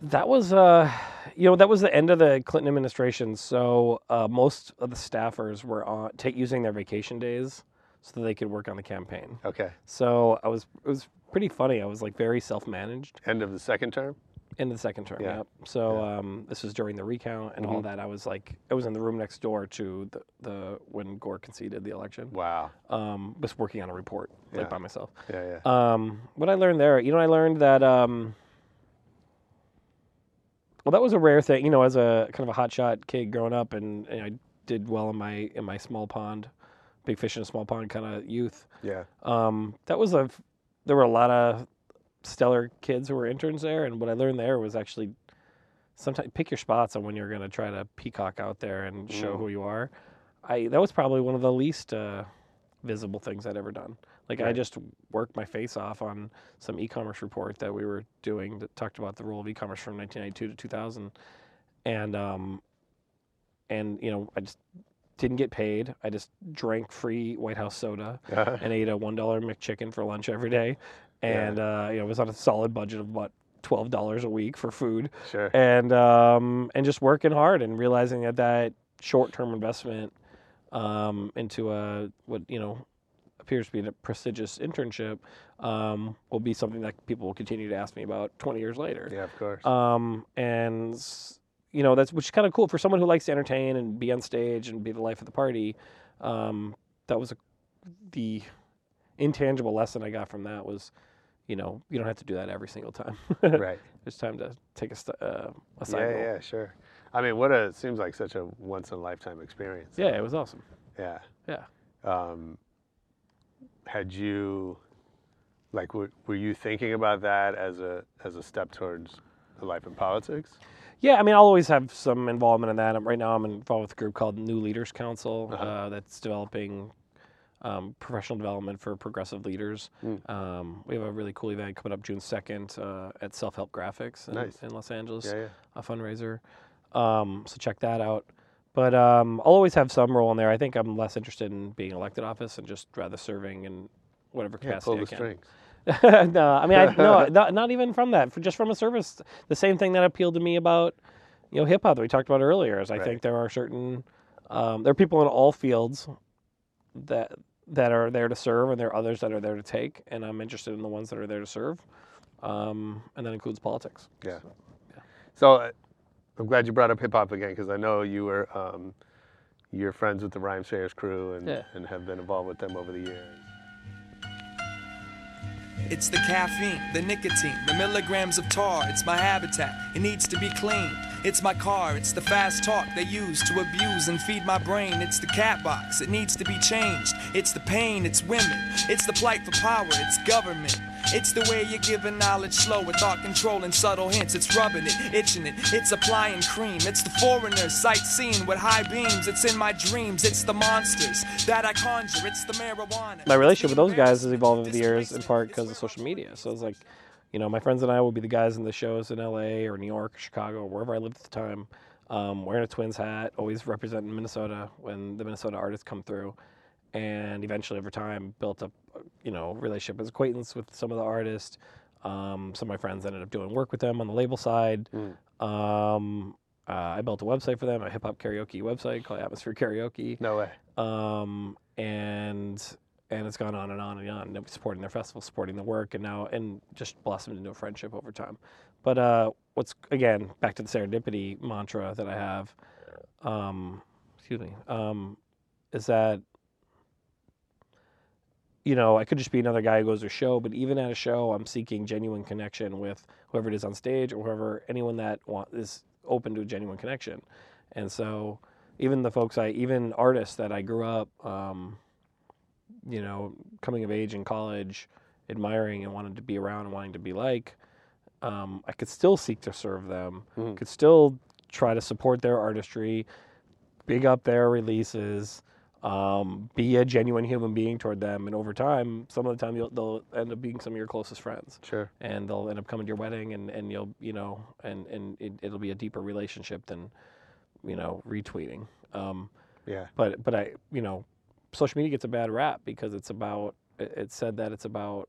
that was uh, you know that was the end of the Clinton administration. So uh, most of the staffers were on take using their vacation days so that they could work on the campaign. Okay. So I was it was pretty funny. I was like very self managed End of the second term. in the second term. Yeah. Yep. So um, this was during the recount and all that. I was like I was in the room next door to the, the when Gore conceded the election. Wow. Um, was working on a report like Yeah. by myself. Yeah, yeah. Um, what I learned there, you know, I learned that. Um, well, that was a rare thing, you know, as a kind of a hotshot kid growing up, and, and I did well in my in my small pond, big fish in a small pond kind of youth. yeah. Um, that was a. There were a lot of stellar kids who were interns there, and what I learned there was actually sometimes pick your spots on when you're going to try to peacock out there and show who you are. I that was probably one of the least uh, visible things I'd ever done. Like I just worked my face off on some e-commerce report that we were doing that talked about the role of e-commerce from 1992 to 2000, and um, and you know I just didn't get paid. I just drank free White House soda Uh-huh. <laughs> and ate a one dollar McChicken for lunch every day, and uh, you know was on a solid budget of what twelve dollars a week for food, Sure. and um, and just working hard and realizing that that short term investment um, into a what you know appears to be a prestigious internship um, will be something that people will continue to ask me about 20 years later. Yeah, of course. Um, and you know that's which is kind of cool for someone who likes to entertain and be on stage and be the life of the party. Um, that was a, the intangible lesson I got from that was, you know, you don't have to do that every single time. <laughs> right. There's time to take a, st- uh, a side Yeah, yeah, sure. I mean, what a seems like such a once in a lifetime experience. Yeah, it was awesome. Yeah. Yeah. Um, had you, like, were, were you thinking about that as a as a step towards a life in politics? Yeah, I mean, I'll always have some involvement in that. Right now, I'm involved with a group called New Leaders Council uh that's developing um, professional development for progressive leaders. Um, we have a really cool event coming up June 2nd uh, at Self Help Graphics in, Nice. in Los Angeles, Yeah, yeah. a fundraiser. Um, so check that out. But um, I'll always have some role in there. I think I'm less interested in being elected office and just rather serving in whatever Yeah, capacity pull I the can. strings. <laughs> no, I mean, I, no, <laughs> not, not even from that. For just from a service, the same thing that appealed to me about, you know, hip hop that we talked about earlier is I Right. think there are certain, um, there are people in all fields that that are there to serve, and there are others that are there to take, and I'm interested in the ones that are there to serve, um, and that includes politics. Yeah. So uh, I'm glad you brought up hip hop again because I know you were um, you're friends with the Rhymesayers crew and, Yeah. and have been involved with them over the years. It's the caffeine, the nicotine, the milligrams of tar. It's my habitat. It needs to be cleaned. It's my car. It's the fast talk they use to abuse and feed my brain. It's the cat box. It needs to be changed. It's the pain. It's women. It's the plight for power. It's government. It's the way you're giving knowledge slow with thought control and subtle hints. It's rubbing it, itching it, it's applying cream. It's the foreigners sightseeing with high beams. It's in my dreams, it's the monsters that I conjure. It's the marijuana. my relationship with those guys has evolved over the years in part because of social media. So it's like, you know, my friends and I will be the guys in the shows in LA or New York, or Chicago, or wherever I lived at the time, um, wearing a Twins hat, always representing Minnesota when the Minnesota artists come through. And eventually, over time, built up, you know, relationship as acquaintance with some of the artists. Um, some of my friends ended up doing work with them on the label side. Um, uh, I built a website for them, a hip hop karaoke website called Atmosphere Karaoke No way. um, and and it's gone on and on and on. And supporting their festival, supporting the work, and now and just blossomed into a friendship over time. But uh, what's again back to the serendipity mantra that I have, um, excuse me, um, is that you know I could just be another guy who goes to a show, but even at a show, I'm seeking genuine connection with whoever it is on stage or whoever anyone that want, is open to a genuine connection, and so even the folks I even artists that I grew up, um, you know, coming of age in college, admiring and wanted to be around and wanting to be like, um, I could still seek to serve them. Could still try to support their artistry, big up their releases, um, be a genuine human being toward them, and over time, some of the time you'll, they'll end up being some of your closest friends. Sure. and they'll end up coming to your wedding and, and you'll you know and and it, it'll be a deeper relationship than you know retweeting. Um, Yeah. but but i you know social media gets a bad rap because it's about it's said that it's about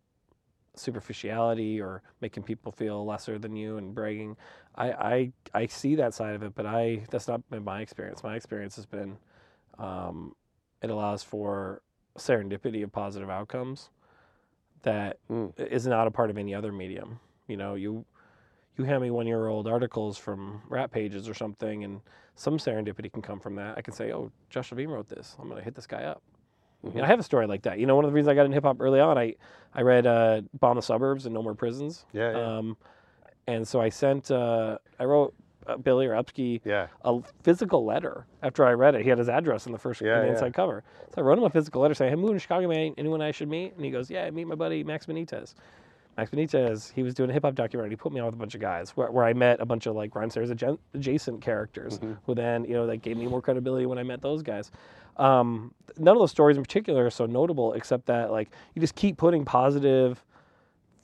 superficiality or making people feel lesser than you and bragging. I i, I see that side of it but i that's not been my experience. My experience has been um, it allows for serendipity of positive outcomes that Mm. is not a part of any other medium. You know, you you hand me one year old articles from rap pages or something, and some serendipity can come from that. I can say, "Oh, Josh Levine wrote this. I'm gonna hit this guy up." You know, I have a story like that. You know, one of the reasons I got in hip hop early on, I I read uh, "Bomb the Suburbs" and "No More Prisons." Yeah, yeah. Um, and so I sent, uh, I wrote Billy or Upski Yeah. a physical letter after I read it. He had his address in the first Yeah, in the yeah. inside cover. So I wrote him a physical letter saying, "Hey, moving to Chicago, man. Anyone I should meet?" And he goes, "Yeah, meet my buddy Max Benitez." Max Benitez, he was doing a hip hop documentary. He put me on with a bunch of guys where, where I met a bunch of like Rhymesayers adjacent- adjacent characters Mm-hmm. who then, you know, that gave me more credibility when I met those guys. Um, none of those stories in particular are so notable, except that like you just keep putting positive,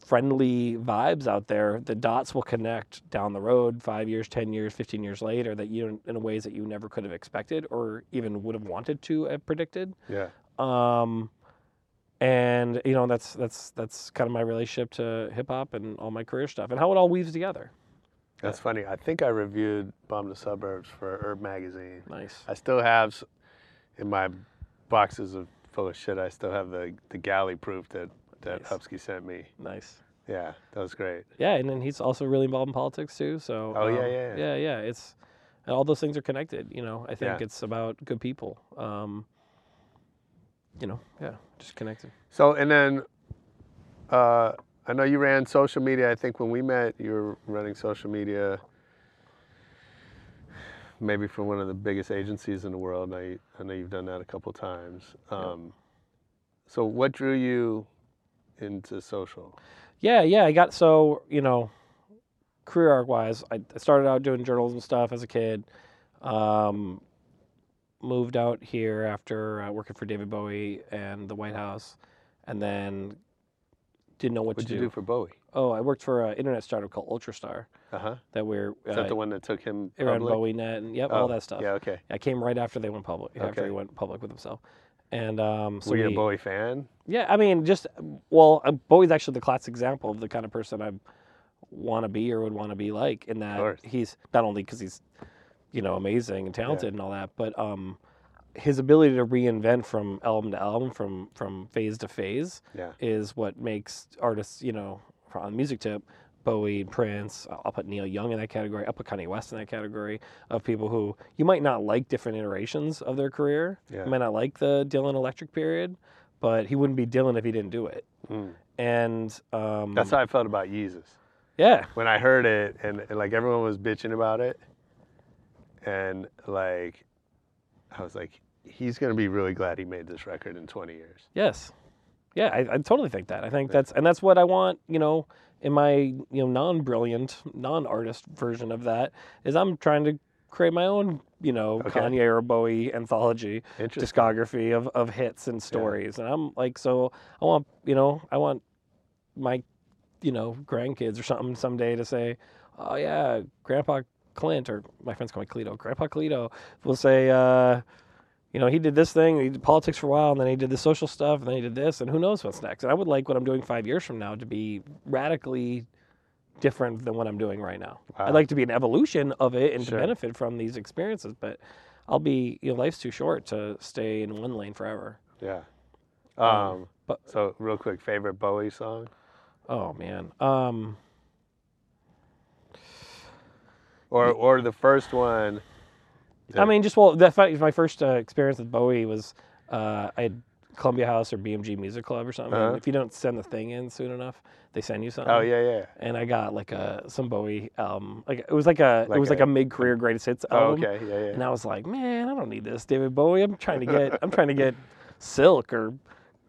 friendly vibes out there. The dots will connect down the road, five years, ten years, fifteen years later, that you in ways that you never could have expected or even would have wanted to have predicted. Yeah. Um, and you know that's that's that's kind of my relationship to hip hop and all my career stuff and how it all weaves together. That's funny. I think I reviewed Bomb the Suburbs for URB Magazine. Nice. I still have in my boxes of full of shit. I still have the the galley proof that that Nice. Sent me. Nice. Yeah, that was great. Yeah, and then he's also really involved in politics too. So Oh, yeah, um, yeah, yeah. yeah, yeah. It's and all those things are connected. You know, I think Yeah. it's about good people. Um, you know, yeah, just connected. So and then uh, I know you ran social media. I think when we met, you were running social media. Maybe for one of the biggest agencies in the world. I, I know you've done that a couple times. Um, So, what drew you into social? Yeah, yeah. I got so you know, career arc wise, I started out doing journalism stuff as a kid. Um, moved out here after uh, working for David Bowie and the White House, and then didn't know what What'd to you do. do for Bowie? oh, I worked for an internet startup called Ultrastar Uh huh. that we're Is uh, that the one that took him around public? BowieNet and yep, Oh, all that stuff. Yeah. Okay. I came right after they went public. After Okay. he went public with himself, and um, so Were you a Bowie fan? yeah, I mean, just well, uh, Bowie's actually the classic example of the kind of person I want to be or would want to be like. In that he's not only because he's, you know, amazing and talented and all that, but um, his ability to reinvent from album to album, from from phase to phase, Yeah. is what makes artists, you know, on the music tip. Bowie, Prince, I'll put Neil Young in that category. I'll put Kanye West in that category of people who you might not like different iterations of their career. Yeah. You might not like the Dylan Electric period, but he wouldn't be Dylan if he didn't do it. Mm. And um, That's how I felt about Yeezus. yeah, when I heard it and, and, like everyone was bitching about it, and like I was like, he's gonna be really glad he made this record in 20 years. yes, Yeah, I, I totally think that. I think that's and that's what I want. You know, in my you know non-brilliant, non-artist version of that is I'm trying to create my own you know Okay. Kanye or Bowie anthology discography of, of hits and stories, and I'm like, so I want you know I want my you know grandkids or something someday to say, oh yeah, Grandpa Clint or my friends call me Cleto, Grandpa Cleto will say. uh you know, he did this thing, he did politics for a while, and then he did the social stuff, and then he did this, and who knows what's next. And I would like what I'm doing five years from now to be radically different than what I'm doing right now. Wow. I'd like to be an evolution of it and Sure. to benefit from these experiences, but I'll be, you know, life's too short to stay in one lane forever. Yeah. Um, but so real quick, favorite Bowie song? Oh man, um, Or or the first one? I mean, just well, that fi- my first uh, experience with Bowie was uh, I had Columbia House or BMG Music Club or something. Uh-huh. If you don't send the thing in soon enough, they send you something. Oh yeah, yeah. and I got like a some Bowie album. Like it was like a Like it was like a- a mid career greatest hits Oh, album. okay, yeah, yeah. And I was like, man, I don't need this David Bowie. I'm trying to get I'm trying to get <laughs> Silk or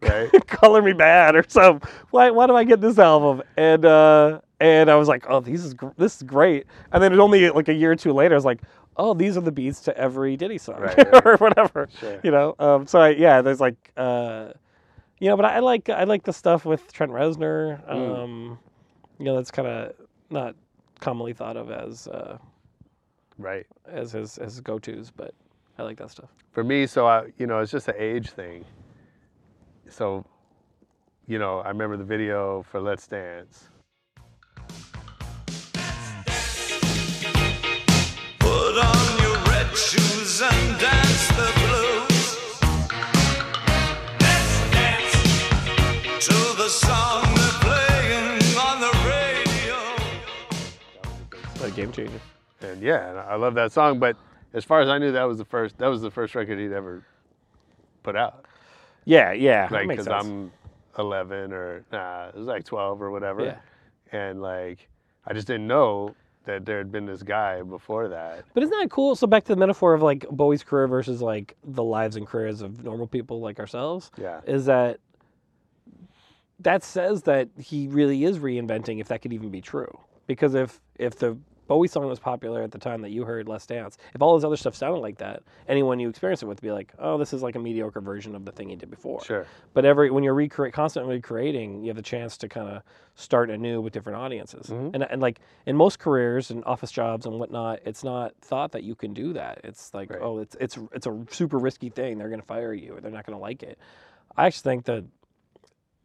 Right. <laughs> Color Me Badd or something. Why why do I get this album? And uh and I was like, oh, this is gr- this is great. And then it only like a year or two later, I was like, oh, these are the beats to every Diddy song Right, right. <laughs> or whatever. Sure. You know. Um. So I, yeah, there's like uh, you know, but I, like I like the stuff with Trent Reznor. Mm. Um, you know, that's kind of not commonly thought of as uh, Right. as his as his go tos, but I like that stuff. For me, so I, you know, it's just an age thing. So, you know, I remember the video for Let's Dance. Game changer. And yeah, and I love that song. But as far as I knew, that was the first. That was the first record he'd ever put out. Yeah, yeah, Like because. I'm 11 or nah, it was like 12 or whatever. Yeah. And like, I just didn't know that there had been this guy before that. But isn't that cool? So back to the metaphor of like Bowie's career versus like the lives and careers of normal people like ourselves. Yeah. Is that that says that he really is reinventing if that could even be true. Because if if the Bowie song was popular at the time that you heard Let's Dance, if all his other stuff sounded like that, anyone you experience it with would be like, oh, this is like a mediocre version of the thing he did before. Sure. But every when you're recreate constantly recreating, you have the chance to kind of start anew with different audiences. Mm-hmm. And and like in most careers and office jobs and whatnot, it's not thought that you can do that. It's like, Right. oh, it's it's it's a super risky thing. They're going to fire you. or They're not going to like it. I actually think that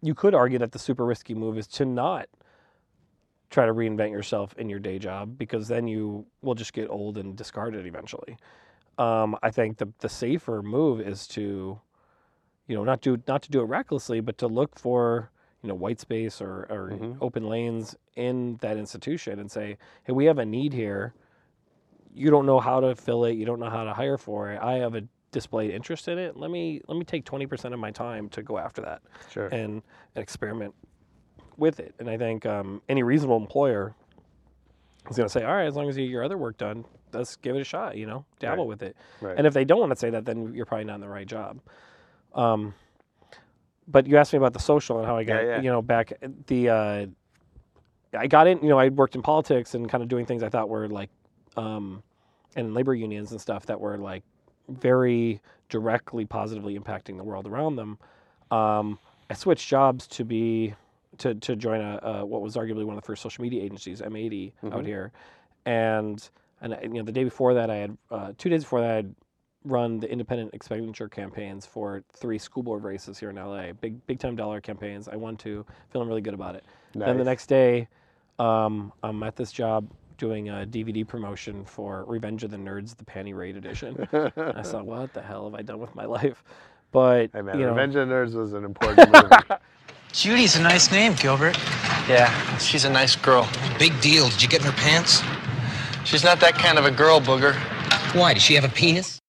you could argue that the super risky move is to not try to reinvent yourself in your day job because then you will just get old and discarded eventually. Um, I think the the safer move is to, you know, not do not to do it recklessly, but to look for you know white space or, or open lanes in that institution and say, hey, we have a need here. You don't know how to fill it. You don't know how to hire for it. I have a displayed interest in it. Let me let me take twenty percent of my time to go after that Sure. and, and experiment with it. And I think um, any reasonable employer is going to say, all right, as long as you get your other work done, let's give it a shot. You know, dabble Right. with it. Right. And if they don't want to say that, then you're probably not in the right job. Um, but you asked me about the social and how I got, Yeah, yeah. you know, back the. Uh, I got in, you know, I worked in politics and kind of doing things I thought were like, um, and labor unions and stuff that were like very directly positively impacting the world around them. Um, I switched jobs to be to to join a, what was arguably one of the first social media agencies, M80, out here, and and you know the day before that I had uh, two days before that I had run the independent expenditure campaigns for three school board races here in LA, big big time dollar campaigns. I won two, feeling really good about it. Then the next day, um, I'm at this job doing a DVD promotion for Revenge of the Nerds, the Panty Raid edition. <laughs> I thought, what the hell have I done with my <laughs> life? But Hey man, you know, Revenge of the Nerds was an important <laughs> movie. Judy's a nice name, Gilbert. Yeah, she's a nice girl. Big deal. Did you get in her pants? She's not that kind of a girl, Booger. Why? Does she have a penis?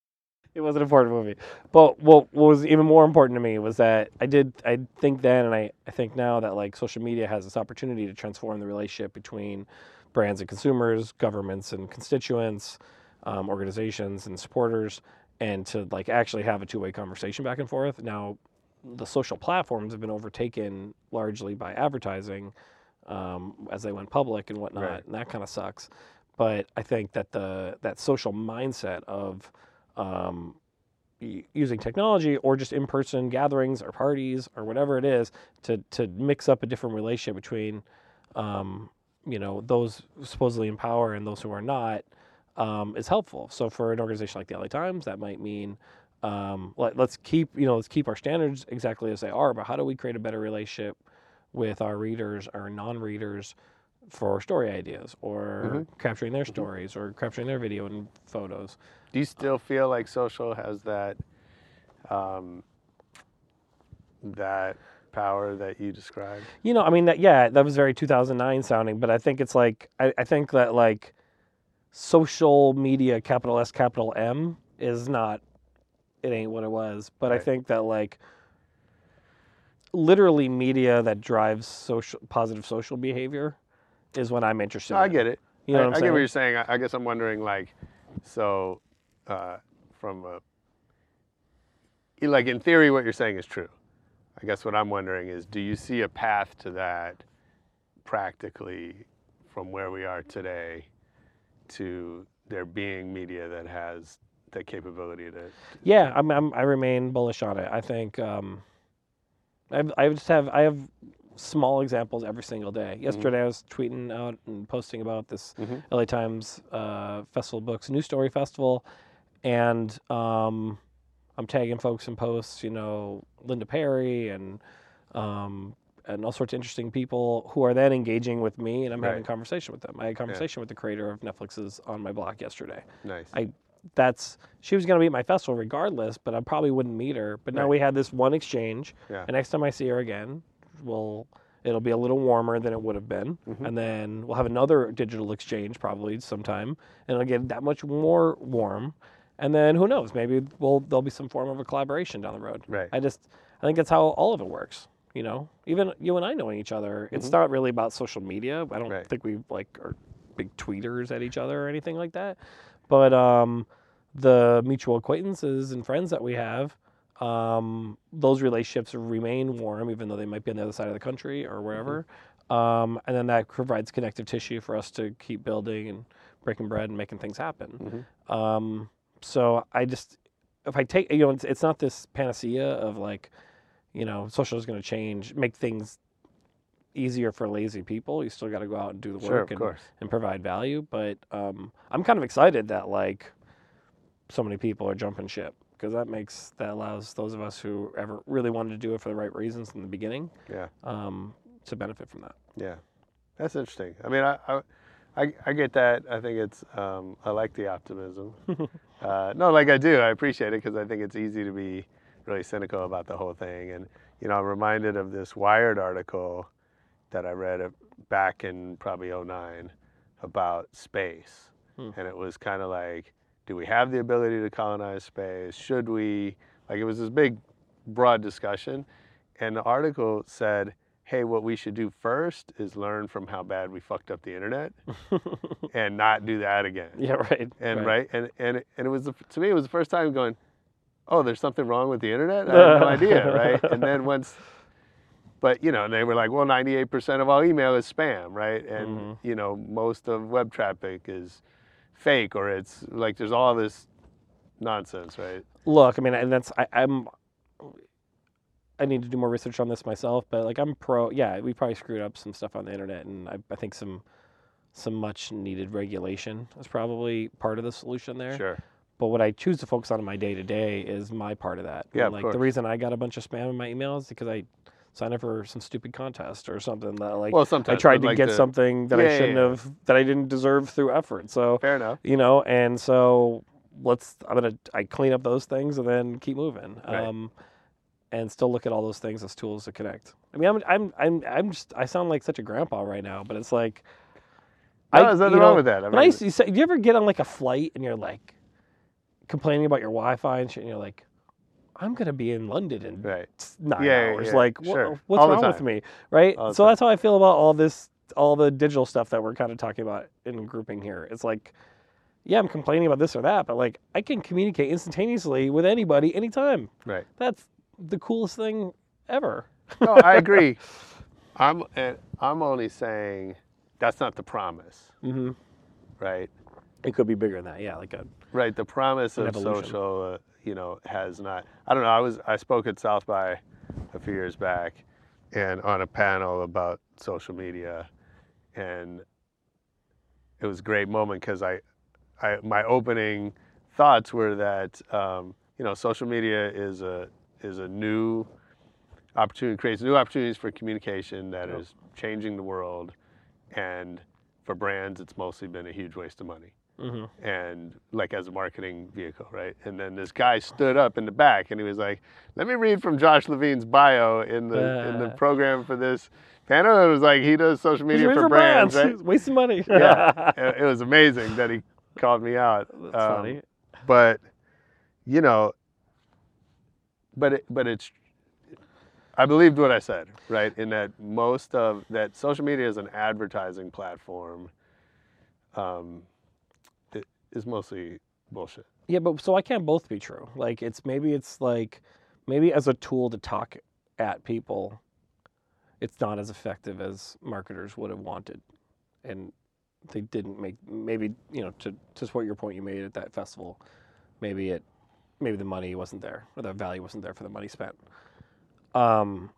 it was an important movie. But what, what was even more important to me was that I did I think then and I, I think now that like social media has this opportunity to transform the relationship between brands and consumers, governments and constituents, um, organizations and supporters, and to like actually have a two way conversation back and forth. Now, the social platforms have been overtaken largely by advertising um, as they went public and whatnot, Right. and that kind of sucks. But I think that the that social mindset of um, using technology or just in-person gatherings or parties or whatever it is to to mix up a different relationship between um, you know those supposedly in power and those who are not um, is helpful. So for an organization like the LA Times, that might mean um, let, let's keep you know let's keep our standards exactly as they are, but how do we create a better relationship with our readers, our non-readers, for story ideas or Mhm. capturing their stories or capturing their video and photos. Do you still feel like social has that um, that power that you described? You know, I mean, that, yeah, that was very 2009 sounding, but I think it's like, I, I think that like social media, capital S, capital M, is not, it ain't what it was. But I think that like literally media that drives social, positive social behavior is what I'm interested No, I get it. You know I, what I'm I saying? get what you're saying. I, I guess I'm wondering, like, so uh, from a like in theory, what you're saying is true. I guess what I'm wondering is, do you see a path to that practically from where we are today to there being media that has the capability to? Yeah, I'm, I'm I remain bullish on it. I think um, I've, I just have I have small examples every single day. Yesterday I was tweeting out and posting about this Mhm. LA Times uh, Festival Books News Story Festival, and um, I'm tagging folks in posts. You know, Linda Perry and um, and all sorts of interesting people who are then engaging with me, and I'm having conversation with them. I had a conversation with the creator of Netflix's On My Block yesterday. Nice. I that's she was going to be at my festival regardless, but I probably wouldn't meet her. But now Right. we had this one exchange, Yeah. and next time I see her again, we'll it'll be a little warmer than it would have been, Mm-hmm. and then we'll have another digital exchange probably sometime, and it'll get that much more warm, and then who knows? Maybe we'll there'll be some form of a collaboration down the road. Right. I just I think that's how all of it works. You know, even you and I knowing each other, it's not really about social media. I don't Mm-hmm. Right. think we like are big tweeters at each other or anything like that. But um, the mutual acquaintances and friends that we have, um, those relationships remain warm, even though they might be on the other side of the country or wherever. Um, and then that provides connective tissue for us to keep building and breaking bread and making things happen. Um, so I just, if I take, you know, it's, it's not this panacea of like, you know, social is going to change, make things easier for lazy people. You still got to go out and do the Sure, work and, course. and provide value. But um, I'm kind of excited that like so many people are jumping ship because that makes that allows those of us who ever really wanted to do it for the right reasons in the beginning Yeah. um, to benefit from that. Yeah, that's interesting. I mean, I, I, I, I get that. I think it's, um, I like the optimism. <laughs> uh, no, like I do. I appreciate it because I think it's easy to be really cynical about the whole thing. And, you know, I'm reminded of this Wired article that I read back in probably 09 about space. Hmm. And it was kind of like, do we have the ability to colonize space? Should we? Like, it was this big, broad discussion. And the article said, hey, what we should do first is learn from how bad we fucked up the internet <laughs> and not do that again. Yeah, right. And right, and and it- and it was the, to me it was the first time going, oh, there's something wrong with the internet. I had no <laughs> idea, right? And then once, but you know, and they were like, well, 98% of all email is spam, right? And Mm-hmm. you know, most of web traffic is fake or it's like there's all this nonsense, right? Look, I mean, and that's I, I'm. I need to do more research on this myself, but like I'm pro. Yeah, we probably screwed up some stuff on the internet, and I, I think some some much needed regulation is probably part of the solution there. Sure. But what I choose to focus on in my day to day is my part of that. Yeah, And, of like course. the reason I got a bunch of spam in my emails is because I signed up for some stupid contest or something that like Well, I tried to like, get the- something that Yeah, I shouldn't yeah. have that I didn't deserve through effort. So Fair enough. you know, and so let's I'm gonna I clean up those things and then keep moving. Right. Um, and still look at all those things as tools to connect. I mean, I'm I'm I'm I'm just I sound like such a grandpa right now, but it's like No, there's nothing wrong know, with that. I when I mean- used to say, do you ever get on like a flight and you're like complaining about your Wi-Fi and shit, and you're like, I'm gonna be in London in Right. nine Yeah, hours. yeah, like, sure. what's All wrong with me, right? All So that's how I feel about all this, all the digital stuff that we're kind of talking about in grouping here. It's like, yeah, I'm complaining about this or that, but like I can communicate instantaneously with anybody anytime. Right. That's the coolest thing ever. no, I agree. <laughs> I'm and I'm only saying that's not the promise, hmm right? It could be bigger than that. Yeah, like a Right. The promise of evolution. social, uh, you know, has not. I don't know. I was I spoke at South by a few years back, and on a panel about social media, and it was a great moment because I, I my opening thoughts were that um, you know social media is a is a new opportunity creates new opportunities for communication that is changing the world, and for brands it's mostly been a huge waste of money hmm and like as a marketing vehicle, right? And then this guy stood up in the back and he was like, "Let me read from Josh Levine's bio in the in the Uh. program for this panel." It was like he does social media for, brands, right? He's wasting money. yeah, <laughs> it it was amazing that he called me out. That's Um, funny. But you know, but it, but it's. I believed what I said, right? In that most of that social media is an advertising platform. Um, is mostly bullshit. Yeah, but so I can't both be true. Like it's maybe it's like maybe as a tool to talk at people, it's not as effective as marketers would have wanted, and they didn't make maybe you know to to support your point you made at that festival, maybe it maybe the money wasn't there or the value wasn't there for the money spent. Um,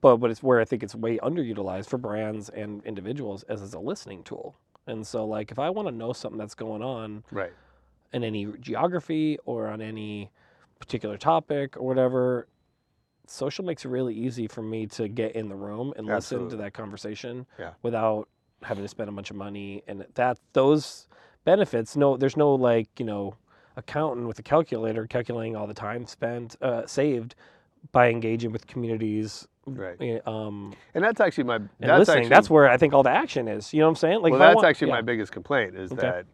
but but it's where I think it's way underutilized for brands and individuals as, as a listening tool. And so like if I want to know something that's going on Right. in any geography or on any particular topic or whatever, social makes it really easy for me to get in the room and listen to that conversation Yeah. without having to spend a bunch of money. And that those benefits, no, there's no like you know accountant with a calculator calculating all the time spent uh, saved by engaging with communities. Right. eh, Um, And that's actually my and that's listening. actually that's where I think all the action is. You know what I'm saying? Like well, that's want- actually yeah. my biggest complaint is Okay. that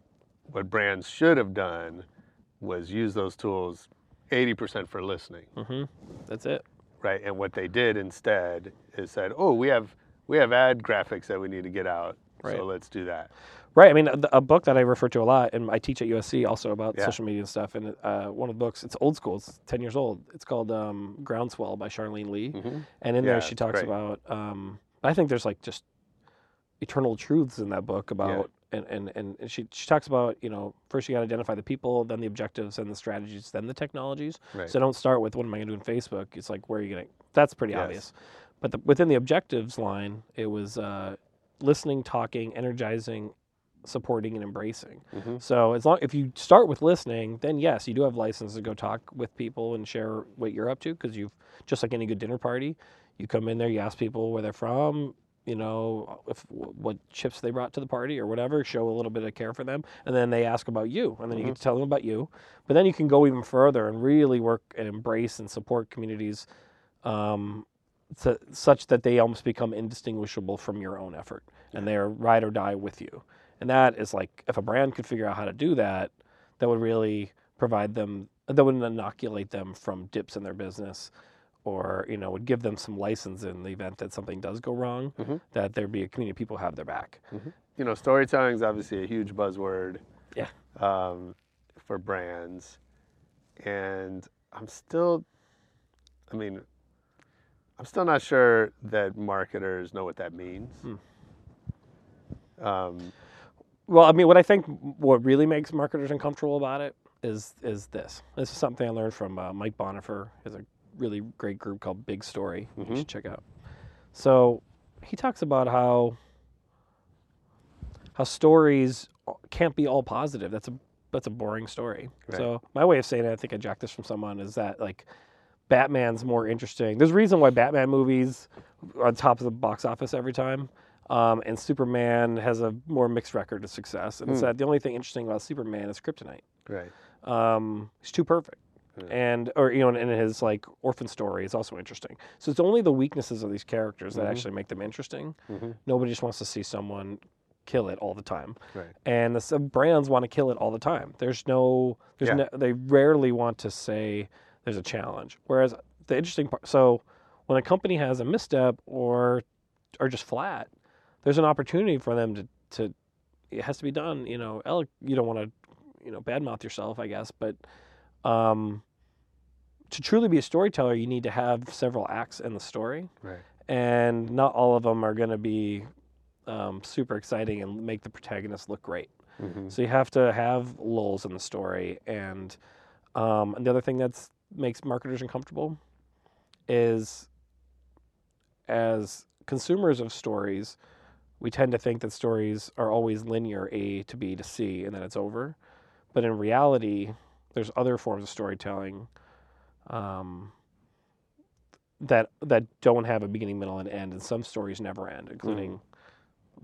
what brands should have done was use those tools 80% for listening, hmm That's it. right? And what they did instead is said, "Oh, we have we have ad graphics that we need to get out, Right. so let's do that." Right. I mean, a, a book that I refer to a lot, and I teach at USC also about Yeah. social media and stuff. And uh, one of the books, it's old school, it's 10 years old. It's called um, Groundswell by Charlene Li. Mhm. And in Yeah, there, she talks about, um, I think there's like just eternal truths in that book about, and, and, and and she, she talks about, you know, first you got to identify the people, then the objectives, then the strategies, then the technologies. Right. So don't start with what am I going to do in Facebook? It's like, where are you going to, that's pretty Yes. obvious. But the, within the objectives line, it was uh, listening, talking, energizing, supporting, and embracing. Mhm. So as long if you start with listening, then yes, you do have license to go talk with people and share what you're up to because you've just like any good dinner party, you come in there, you ask people where they're from, you know, if what chips they brought to the party or whatever, show a little bit of care for them, and then they ask about you, and then you get to tell them about you. But then you can go even further and really work and embrace and support communities. Um, to, such that they almost become indistinguishable from your own effort and they are ride or die with you. And that is like, if a brand could figure out how to do that, that would really provide them, that would inoculate them from dips in their business or, you know, would give them some license in the event that something does go wrong, Mhm. that there'd be a community of people who have their back. You know, storytelling is obviously a huge buzzword. Yeah. Um, for brands, and I'm still, I mean, I'm still not sure that marketers know what that means. Um, Well, I mean, what I think what really makes marketers uncomfortable about it is is this. This is something I learned from uh, Mike Bonifer. Has a really great group called Big Story. You should check out. So he talks about how how stories can't be all positive. That's a that's a boring story. Right. So my way of saying it, I think I jacked this from someone, is that like Batman's more interesting. There's a reason why Batman movies are on top of the box office every time. Um, and Superman has a more mixed record of success. And it's Hmm. that the only thing interesting about Superman is kryptonite. right. Um, he's too perfect. And or you know, and his like orphan story is also interesting. So it's only the weaknesses of these characters that Mhm. actually make them interesting. Mhm. Nobody just wants to see someone kill it all the time. Right. And the brands want to kill it all the time. There's no, there's Yeah. no, they rarely want to say there's a challenge. Whereas the interesting part, so when a company has a misstep or or just flat, there's an opportunity for them to to it has to be done. You know, you don't want to you know badmouth yourself, I guess, but um, to truly be a storyteller, you need to have several acts in the story, Right. and not all of them are going to be um, super exciting and make the protagonist look great. Mhm. So you have to have lulls in the story, and um, and the other thing that's makes marketers uncomfortable is as consumers of stories, we tend to think that stories are always linear A to B to C and then it's over. But in reality, there's other forms of storytelling um, that that don't have a beginning, middle, and end, and some stories never end, including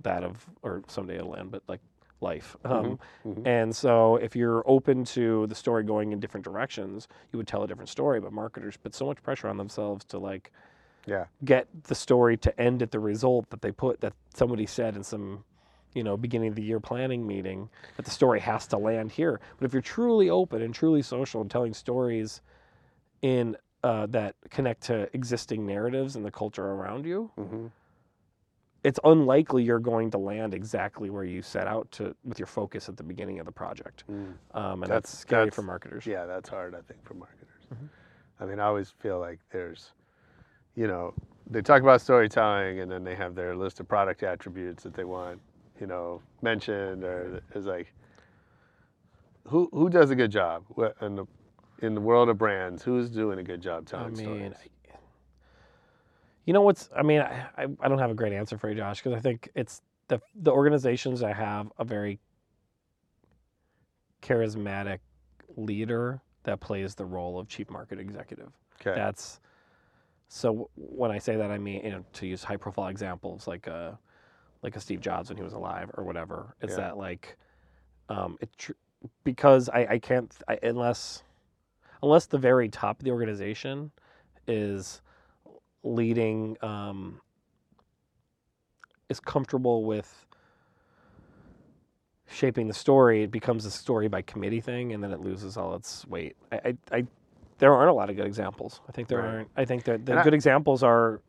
that of or someday it'll end, but like life. Um, mhm. And so, if you're open to the story going in different directions, you would tell a different story. But marketers put so much pressure on themselves to like Yeah. get the story to end at the result that they put that somebody said in some you know beginning of the year planning meeting that the story has to land here but if you're truly open and truly social and telling stories in uh, that connect to existing narratives and the culture around you Mhm. it's unlikely you're going to land exactly where you set out to with your focus at the beginning of the project um, and that's, scary for marketers Mm-hmm. Yeah, that's hard, I think, for marketers. I mean, I always feel like there's, you know, they talk about storytelling and then they have their list of product attributes that they want, you know, mentioned or is like, who who does a good job in the in the world of brands? Who's doing a good job telling mean, stories? You know what's? I mean, I, I I don't have a great answer for you, Josh, because I think it's the the organizations that have a very charismatic leader that plays the role of chief market executive. Okay. That's so. When I say that, I mean you know to use high profile examples like a like a Steve Jobs when he was alive or whatever. Is Yeah. that like um, it tr- because I I can't I, unless unless the very top of the organization is leading um, is comfortable with shaping the story, it becomes a story by committee thing, and then it loses all its weight. I, I, I there aren't a lot of good examples. I think there Right. aren't. I think that the And I- good examples are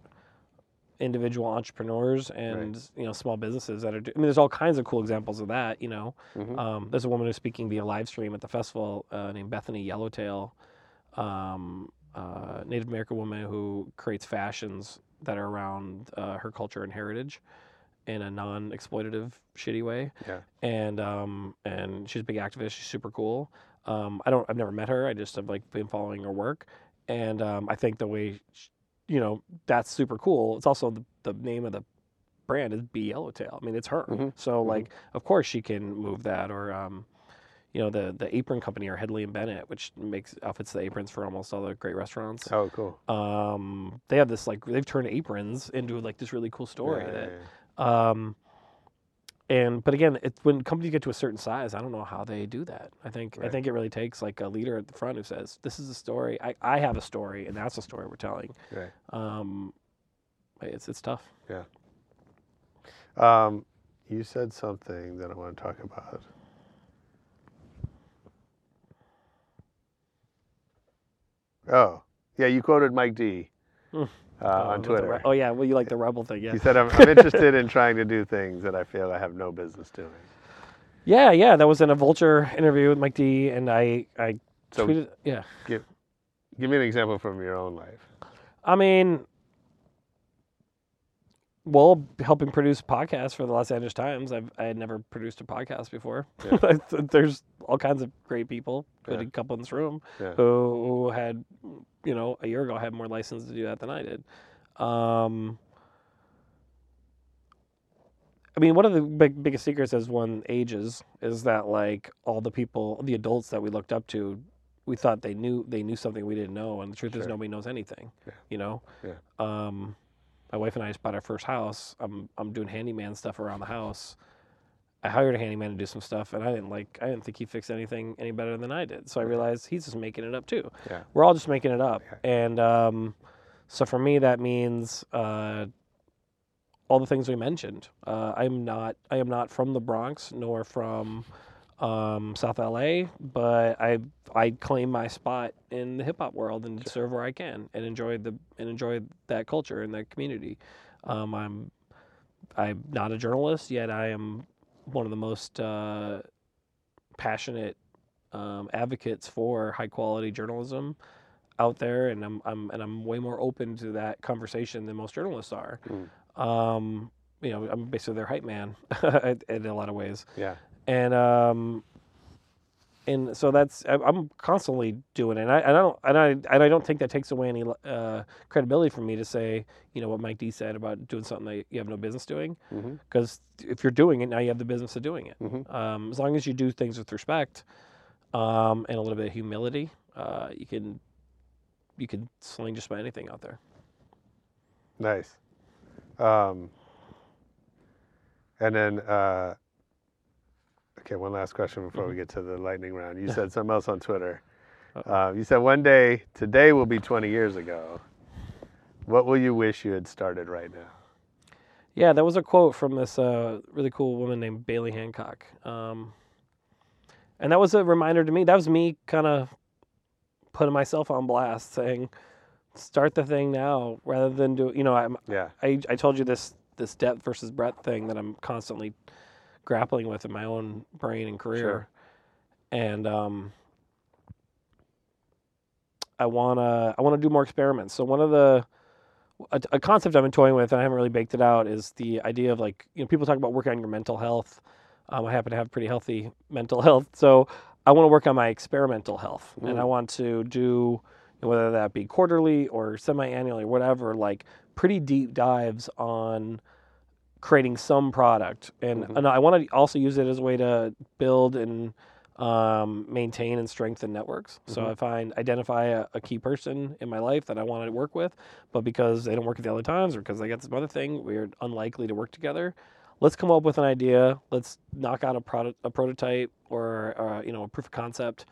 individual entrepreneurs and you know small businesses that are. Do- I mean, there's all kinds of cool examples of that. You know, Mhm. um, there's a woman who's speaking via live stream at the festival uh, named Bethany Yellowtail, um, uh, Native American woman who creates fashions that are around uh, her culture and heritage in a non-exploitative, shitty way. Yeah. And um, and she's a big activist. She's super cool. Um, I don't. I've never met her. I just have like been following her work, and um, I think the way, sh you know, that's super cool. It's also the, the name of the brand is B Yellowtail. I mean, it's her. Mhm. So like, of course she can move that. Or um, you know, the the apron company or Hedley and Bennett, which makes outfits the aprons for almost all the great restaurants. Oh, cool. Um, they have this like they've turned aprons into like this really cool story Yeah, yeah, that. Um, and but again, it's when companies get to a certain size, I don't know how they do that. I think I think it really takes like a leader at the front who says, "This is a story. I, I have a story, and that's the story we're telling." Right. Um, it's it's tough. Yeah. Um, you said something that I want to talk about. Oh, yeah, you quoted Mike D Hmm. Uh, Oh, on Twitter. re- oh yeah, well you like the rebel thing, yeah. He said, I'm, I'm interested in trying to do things that I feel I have no business doing. Yeah, yeah, that was in a Vulture interview with Mike D, and I I So- tweeted, yeah. Give, give me an example from your own life. I mean, well, helping produce podcasts for the Los Angeles Times. I've I had never produced a podcast before. <laughs> There's all kinds of great people, including Yeah. a couple in this room, Yeah. who, who had, you know, a year ago had more license to do that than I did. Um, I mean, one of the big, biggest secrets as one ages is that like all the people, the adults that we looked up to, we thought they knew they knew something we didn't know, and the truth is nobody knows anything. Yeah. You know. Yeah. Um, my wife and I just bought our first house. I'm I'm doing handyman stuff around the house. I hired a handyman to do some stuff, and I didn't like I didn't think he fixed anything any better than I did. So I realized he's just making it up too. Yeah. We're all just making it up, yeah. and um, so for me that means uh, all the things we mentioned. Uh, I'm not I am not from the Bronx nor from um, South LA, but I I claim my spot in the hip hop world and serve where I can and enjoy the and enjoy that culture and that community. Um, I'm I'm not a journalist yet. I am one of the most uh, passionate um, advocates for high quality journalism. out there, and I'm, I'm and I'm way more open to that conversation than most journalists are. Um, you know, I'm basically their hype man <laughs> in a lot of ways. Yeah. And um, and so that's I- I'm constantly doing it. And I, and I don't and I and I don't think that takes away any uh, credibility from me to say you know what Mike D said about doing something that you have no business doing. Because if you're doing it now, you have the business of doing it. Mhm. Um, as long as you do things with respect um, and a little bit of humility, uh, you can you can sling just about anything out there. Nice. Um, and then, uh, okay, one last question before we get to the lightning round. You said something else on Twitter. Uh, you said one day, today will be 20 years ago. What will you wish you had started right now? Yeah, that was a quote from this uh, really cool woman named Bailey Hancock. Um, and that was a reminder to me. That was me kind of putting myself on blast, saying, "Start the thing now, rather than do." You know, I'm, Yeah. I I told you this this depth versus breadth thing that I'm constantly grappling with in my own brain and career, Sure. and um, I wanna I wanna do more experiments. So one of the a, a concept I've been toying with, and I haven't really baked it out, is the idea of like you know people talk about working on your mental health. Um, I happen to have pretty healthy mental <laughs> health, so I want to work on my experimental health, and I Mm. want to do whether that be quarterly or semi-annually or whatever, like pretty deep dives on creating some product, and, Mhm. and I want to also use it as a way to build and um, maintain and strengthen networks. So Mhm. if I identify a, a key person in my life that I want to work with, but because they don't work at the other times or because they got some other thing, we're unlikely to work together. Let's come up with an idea. Let's knock out a product, a prototype, or uh, you know, a proof of concept.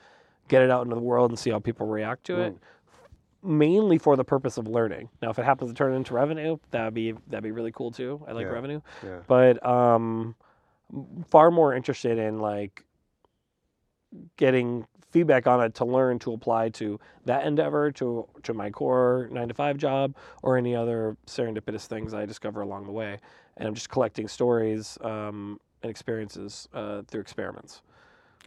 Get it out into the world and see how people react to it. Mainly for the purpose of learning. Now, if it happens to turn into revenue, that'd be that'd be really cool too. I like Yeah, revenue, yeah. but um, far more interested in like getting feedback on it to learn to apply to that endeavor to to my core 9 to 5 job or any other serendipitous things I discover along the way and I'm just collecting stories um, and experiences uh, through experiments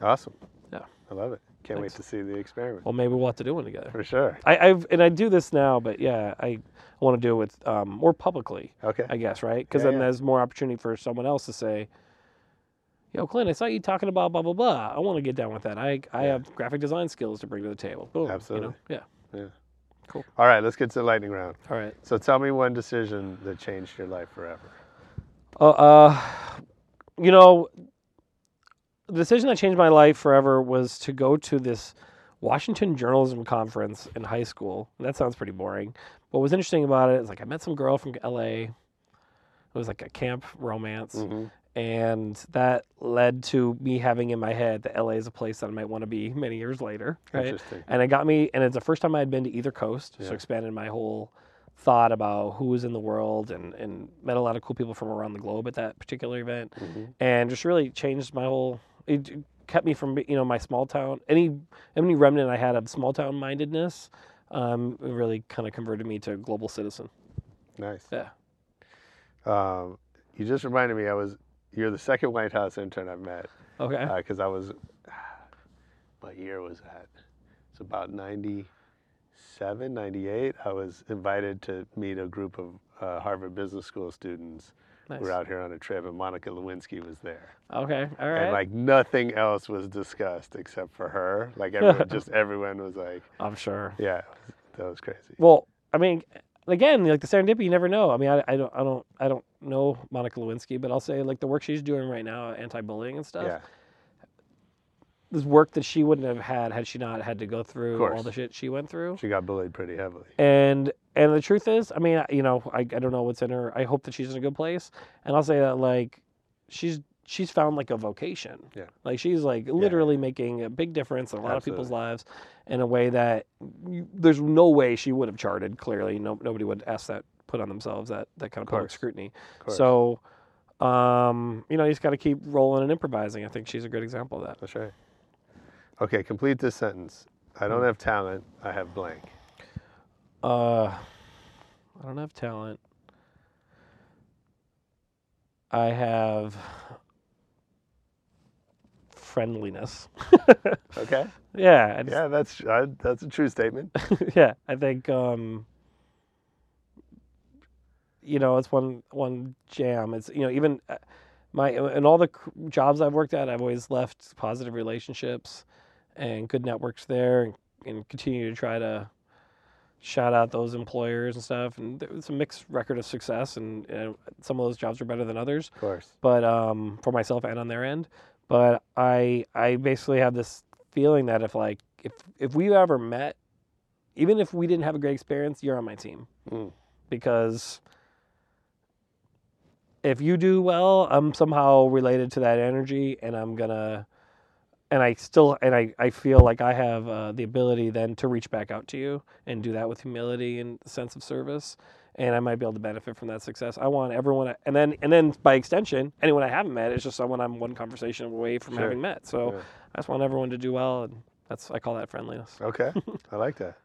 Awesome. Yeah. I love it. Can't wait to see the experiment. well maybe we'll have to do one together For sure. I, I've and I do this now but yeah I want to do it with um, more publicly Okay. I guess right because Yeah, then yeah. there's more opportunity for someone else to say Yo, Clint, I saw you talking about blah blah blah. I want to get down with that. I I Yeah. have graphic design skills to bring to the table. Boom. Absolutely. You know? Yeah. Yeah. Cool. All right, let's get to the lightning round. All right. So tell me one decision that changed your life forever. Uh, uh, you know, the decision that changed my life forever was to go to this Washington journalism conference in high school. That sounds pretty boring. What was interesting about it is like I met some girl from LA. It was like a camp romance. Mhm. And that led to me having in my head that LA is a place that I might want to be many years later. Right. Interesting. And it got me, and it's the first time I had been to either coast, Yeah. so expanded my whole thought about who was in the world, and and met a lot of cool people from around the globe at that particular event, Mhm. and just really changed my whole. It kept me from you know my small town any any remnant I had of small town mindedness. Um, really kind of converted me to a global citizen. Nice. Yeah. Um, you just reminded me I was you're the second White House intern I've met. Okay. Because I was, <sighs> what year was that? It's about 97, 98. I was invited to meet a group of uh, Harvard Business School students who were Nice. out here on a trip, and Monica Lewinsky was there. Okay. All right. And like nothing else was discussed except for her. Like everyone, <laughs> just everyone was like, I'm sure. yeah, that was crazy. Well, I mean, again, like the serendipity, you never know. I mean, I, I don't, I don't, I don't know Monica Lewinsky, but I'll say like the work she's doing right now, anti-bullying and stuff. Yeah. This work that she wouldn't have had had she not had to go through all the shit she went through. She got bullied pretty heavily. And and the truth is, I mean, you know, I, I don't know what's in her. I hope that she's in a good place. And I'll say that like she's she's found like a vocation. Yeah. Like she's like literally making a big difference in a lot of people's lives in a way that you, there's no way she would have charted. Clearly, no nobody would ask that put on themselves that that kind of, public scrutiny. course. So, um, you know, you just got to keep rolling and improvising. I think she's a good example of that. That's right. Okay, complete this sentence. I Hmm. don't have talent. I have blank. Uh, I don't have talent. I have friendliness. <laughs> Okay. yeah, just- Yeah, that's uh, that's a true statement. <laughs> yeah, I think um, you know it's one one jam. It's you know even uh, my in all the jobs I've worked at, I've always left positive relationships and good networks there, and, and continue to try to shout out those employers and stuff. And it's a mixed record of success, and, and some of those jobs are better than others Of course. but um, for myself and on their end. But I I basically have this feeling that if like if if we ever met, even if we didn't have a great experience, you're on my team Mm. because if you do well, I'm somehow related to that energy, and I'm gonna. And I still, and I, I feel like I have uh, the ability then to reach back out to you and do that with humility and sense of service, and I might be able to benefit from that success. I want everyone, and then and then by extension, anyone I haven't met is just someone I'm one conversation away from Sure. having met. So Yeah. I just want everyone to do well, and that's I call that friendliness. Okay. <laughs> I like that.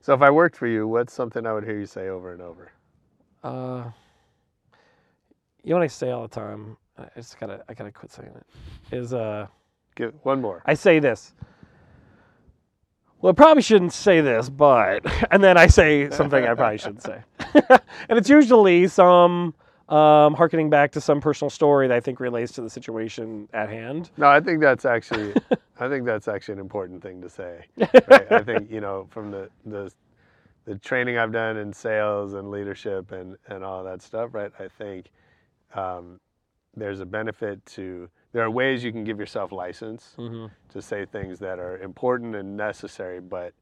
So if I worked for you, what's something I would hear you say over and over? Uh, you know what I say all the time? I just gotta I gotta quit saying it. Is uh, Give one more. I say this. Well, I probably shouldn't say this, but <laughs> and then I say something I probably shouldn't say, <laughs> and it's usually some um, harkening back to some personal story that I think relates to the situation at hand. No, I think that's actually, <laughs> I think that's actually an important thing to say. Right? I think you know from the the the training I've done in sales and leadership and and all that stuff. Right. I think um, there's a benefit to. There are ways you can give yourself license Mhm. to say things that are important and necessary, but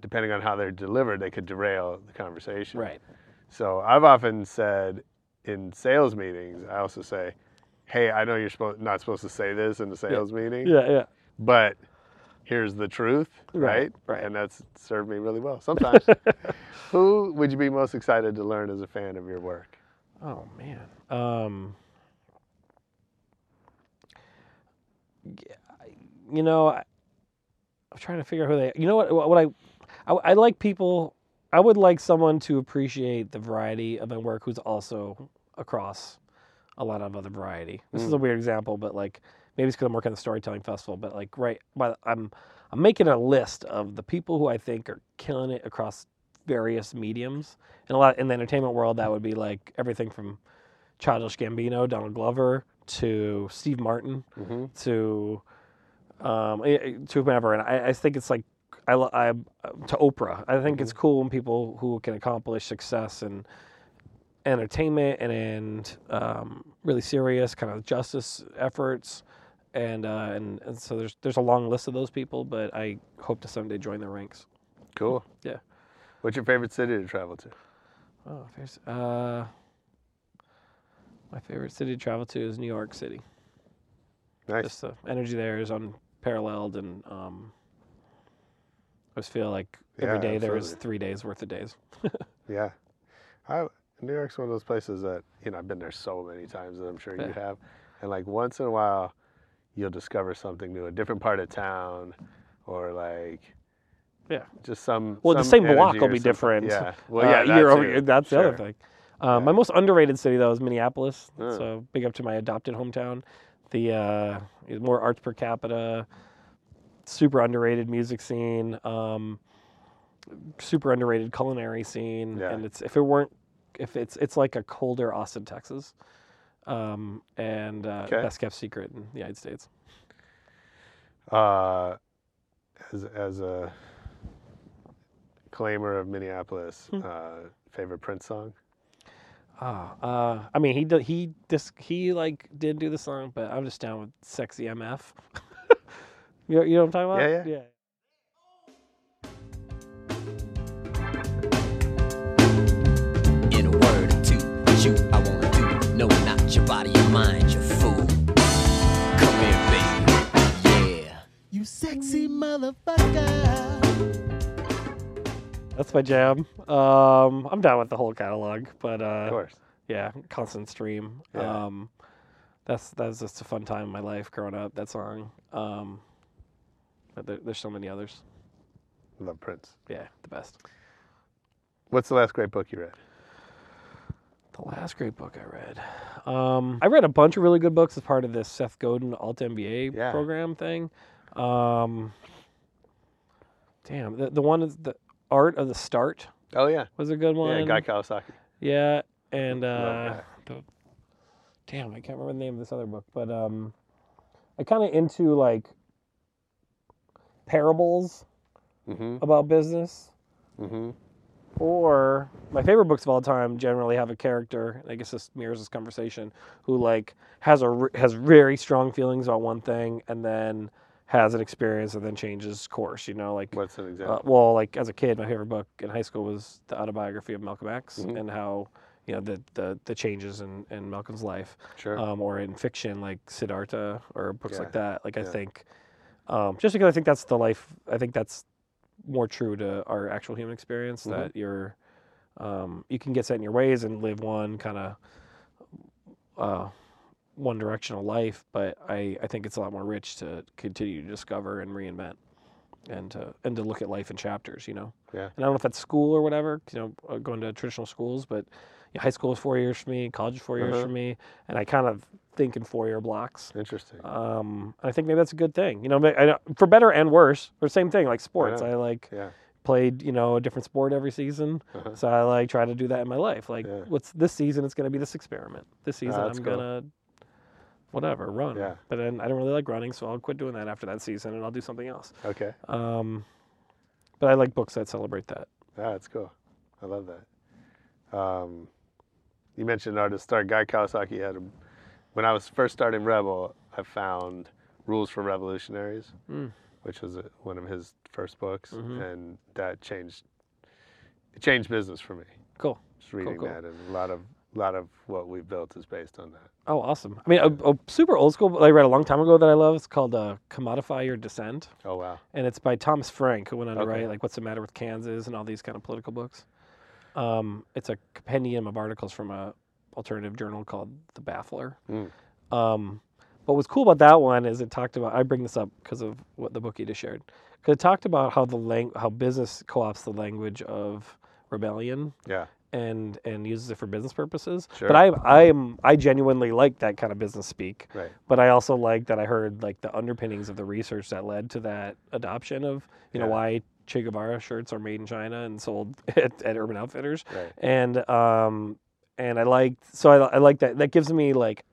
depending on how they're delivered, they could derail the conversation. Right. So I've often said in sales meetings, I also say, "Hey, I know you're supposed not supposed to say this in a sales meeting, Yeah, yeah. but here's the truth, Right, right? right. And that's served me really well. Sometimes, <laughs> who would you be most excited to learn as a fan of your work? Oh man. Um, g- I- you know, I, I'm trying to figure out who they. You know what? What I, I, I like people. I would like someone to appreciate the variety of my work who's also across a lot of other variety. This is a Mm. weird example, but like maybe it's because I'm working at the storytelling festival. But like right, but I'm I'm making a list of the people who I think are killing it across various mediums. And a lot in the entertainment world, that would be like everything from Childish Gambino, Donald Glover, to Steve Martin, Mm-hmm. to um, eh, eh, to whomever. And I, I think it's like I, I to Oprah. I think it's cool when people who can accomplish success in entertainment and in um, really serious kind of justice efforts. And, uh, and and so there's there's a long list of those people, but I hope to someday join their ranks. Cool. Yeah. What's your favorite city to travel to? Oh, there's uh, my favorite city to travel to is New York City. Nice. Just the energy there is unparalleled, and um, I just feel like every Yeah, day there is three days worth of days. <laughs> Yeah. I, New York's one of those places that, you know, I've been there so many times that I'm sure you have. And like once in a while, you'll discover something new, a different part of town or like, Yeah. just some. Well, the same block will be something. different. Yeah. <laughs> Well, uh, yeah. that year over. That's the other Sure. Uh, My most underrated city though is Minneapolis. Yeah. So big up to my adopted hometown. The uh, more arts per capita, super underrated music scene, um, super underrated culinary scene, Yeah. and it's if it weren't if it's it's like a colder Austin, Texas, um, and uh, Okay. best kept secret in the United States. Uh, as, as a claimer of Minneapolis, Hmm. uh, favorite Prince song? Ah, uh, I mean, he did, he dis, he like did do the song, but I'm just down with "Sexy MF." <laughs> you, know, you know what I'm talking about? Yeah, yeah. In a word or two, what you I wanna do. No, not your body, your mind, you fool. Come here, baby. Yeah. You sexy motherfucker. That's my jam. Um, I'm down with the whole catalog, but uh, Of course. yeah, constant stream. Yeah. Um, that's that's just a fun time in my life growing up. That song. Um, but there, there's so many others. Love Prince. Yeah, the best. What's the last great book you read? The last great book I read. Um, I read a bunch of really good books as part of this Seth Godin Alt MBA Yeah. program thing. Um, damn, the, the one is the Art of the Start Oh yeah. was a good one. Yeah, Guy Kawasaki. Yeah, and uh, the, damn, I can't remember the name of this other book, but um, I kind of into like parables Mm-hmm. about business. Mm-hmm. Or my favorite books of all time generally have a character. I guess this mirrors this conversation. Who like has a has very strong feelings about one thing, and then has an experience, and then changes course. You know, like What's an uh, example? well, like as a kid, my favorite book in high school was the autobiography of Malcolm X, Mhm. and how you know the the, the changes in, in Malcolm's life. Sure. Um, or in fiction like Siddhartha or books like that. Like I think, um, just because I think that's the life. I think that's more true to our actual human experience Mhm. that you're um, you can get set in your ways and live one kind of uh, one directional life but I, I think it's a lot more rich to continue to discover and reinvent and to and to look at life in chapters you know Yeah. and I don't know if that's school or whatever you know uh, going to traditional schools but you know, high school is four years for me college is 4 years Uh-huh. for me and I kind of think in four year blocks Interesting. um, and I think maybe that's a good thing. You know, I, for better and worse, or same thing like sports. Yeah. I like Yeah. played, you know, a different sport every season. Uh-huh. So I like try to do that in my life. Like, Yeah. what's this season? It's going to be this experiment. This season, that's I'm cool. gonna whatever run. Yeah. But then I don't really like running, so I'll quit doing that after that season, and I'll do something else. Okay. Um, but I like books that celebrate that. Yeah, that's cool. I love that. Um, you mentioned artist start. Guy Kawasaki had a, when I was first starting Rebel, I found Rules for Revolutionaries, Mm. which was a, one of his first books, Mhm. and that changed it changed business for me. Cool. Just reading cool. that, and a lot of lot of what we've built is based on that. Oh, awesome. I mean, a, a super old school book I read a long time ago that I love. It's called uh, "Commodify Your Dissent." Oh wow. and it's by Thomas Frank, who went on to write like "What's the Matter with Kansas" and all these kind of political books. Um, it's a compendium of articles from a alternative journal called The Baffler. Mm. Um, but what's cool about that one is it talked about. I bring this up because of what the book you just shared. Because it talked about how the lang- how business co-opts the language of rebellion Yeah. And and uses it for business purposes. Sure. But I I am I genuinely like that kind of business speak. Right. But I also like that I heard like the underpinnings of the research that led to that adoption of you know why Che Guevara shirts are made in China and sold <laughs> at, at Urban Outfitters. Right. And um and I like so I, I like that that gives me like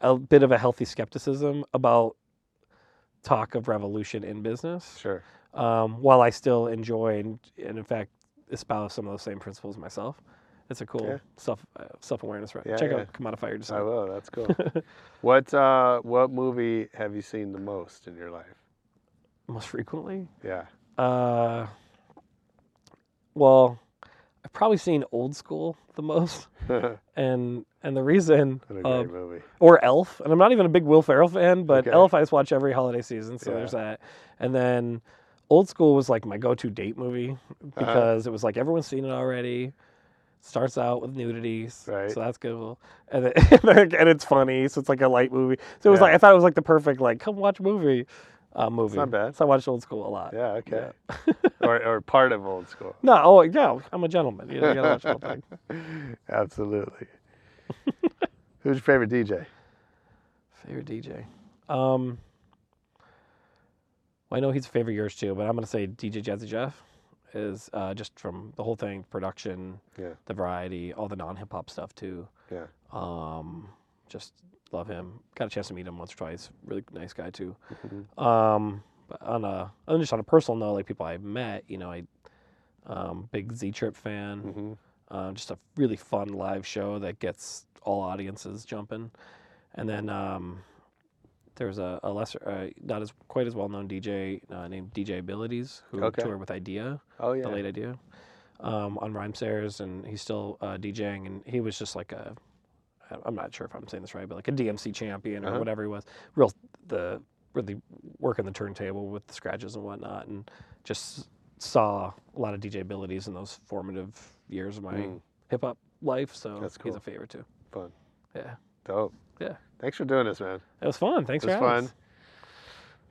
a bit of a healthy skepticism about talk of revolution in business. Sure. Um, while I still enjoy and, and in fact espouse some of those same principles myself. It's a cool Yeah. self uh, self awareness. Right? Yeah, Check yeah. out Commodify Your I Design. will. That's cool. <laughs> what uh, what movie have you seen the most in your life? Most frequently, Yeah. uh, well, I've probably seen Old School the most, <laughs> and and the reason, What a great um, movie. or Elf, and I'm not even a big Will Ferrell fan, but Okay. Elf I just watch every holiday season, so Yeah. there's that. And then Old School was like my go-to date movie Uh-huh. because it was like everyone's seen it already. Starts out with nudities, Right. so that's good. <laughs> And then, and it's funny, so it's like a light movie. So it was Yeah. like I thought it was like the perfect like come watch movie, uh, movie. not bad. So I watched Old School a lot. Yeah. Okay. or or part of old school. <laughs> No, oh yeah, I'm a gentleman. You, know, you gotta watch the whole thing. <laughs> Absolutely. Who's your favorite DJ? Favorite DJ. Um, well, I know he's a favorite of yours too, but I'm gonna say DJ Jazzy Jeff is uh, just from the whole thing, production, Yeah. the variety, all the non hip hop stuff too. Yeah. Um, just love him. Got a chance to meet him once or twice. Really nice guy too. Mhm. Um, but on a on just on a personal note, like people I met, you know, I um, big Z Trip fan. hmm Uh, just a really fun live show that gets all audiences jumping. And then um, there's a, a lesser, uh, not as quite as well known DJ uh, named DJ Abilities who Okay. toured with Eyedea, Oh yeah. the late Eyedea, um, on Rhymesayers, and he's still uh, DJing. And he was just like a, I'm not sure if I'm saying this right, but like a DMC champion or Uh-huh. whatever he was. Real the really working the turntable with the scratches and whatnot, and just saw a lot of DJ abilities in those formative years of my Mm. hip hop life. So That's he's a favorite too. Fun. Yeah, Dope. Yeah. Thanks for doing this, man. It was fun. Thanks It was for having fun. us.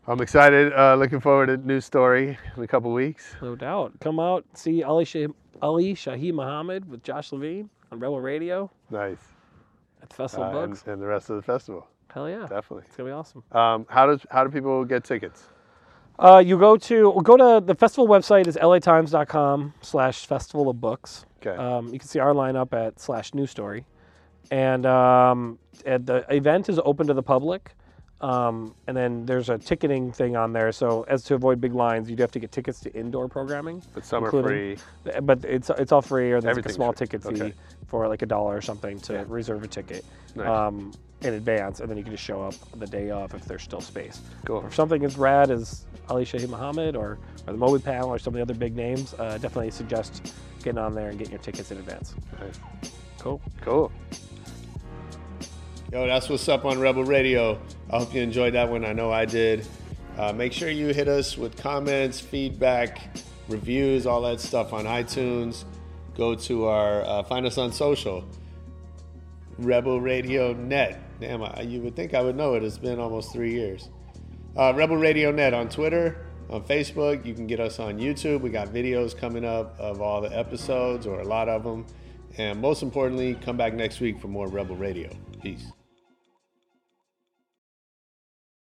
I'm excited. Uh, looking forward to new story in a couple weeks. No doubt. Come out see Ali Shah- Ali Shaheed Muhammad with Josh Levine. on Rebel Radio Nice. at the Festival Uh, of and, Books. and the rest of the festival. Hell yeah. Definitely. It's gonna be awesome. Um, how does how do people get tickets? Uh, you go to well, go to the festival website is latimes.com slash festival of books. Okay. Um, you can see our lineup at slash news story, and um, and the event is open to the public. Um, and then there's a ticketing thing on there. So as to avoid big lines, you do have to get tickets to indoor programming. But some are including- But it's it's all free, or there's like a small free. ticket fee Okay. for like a dollar or something to reserve a ticket Nice. um, in advance, and then you can just show up the day of if there's still space. Cool. Or if something as rad as Ali Shaheed Muhammad or, or the Moby panel or some of the other big names, uh, definitely suggest getting on there and getting your tickets in advance. Nice. Cool. Cool. Yo, that's what's up on Rebel Radio. I hope you enjoyed that one. I know I did. Uh, make sure you hit us with comments, feedback, reviews, all that stuff on iTunes. Go to our, uh, find us on social, Rebel Radio Net. Damn, I, you would think I would know it. It's been almost three years. Uh, Rebel Radio Net on Twitter, on Facebook. You can get us on YouTube. We got videos coming up of all the episodes or a lot of them. And most importantly, come back next week for more Rebel Radio. Peace.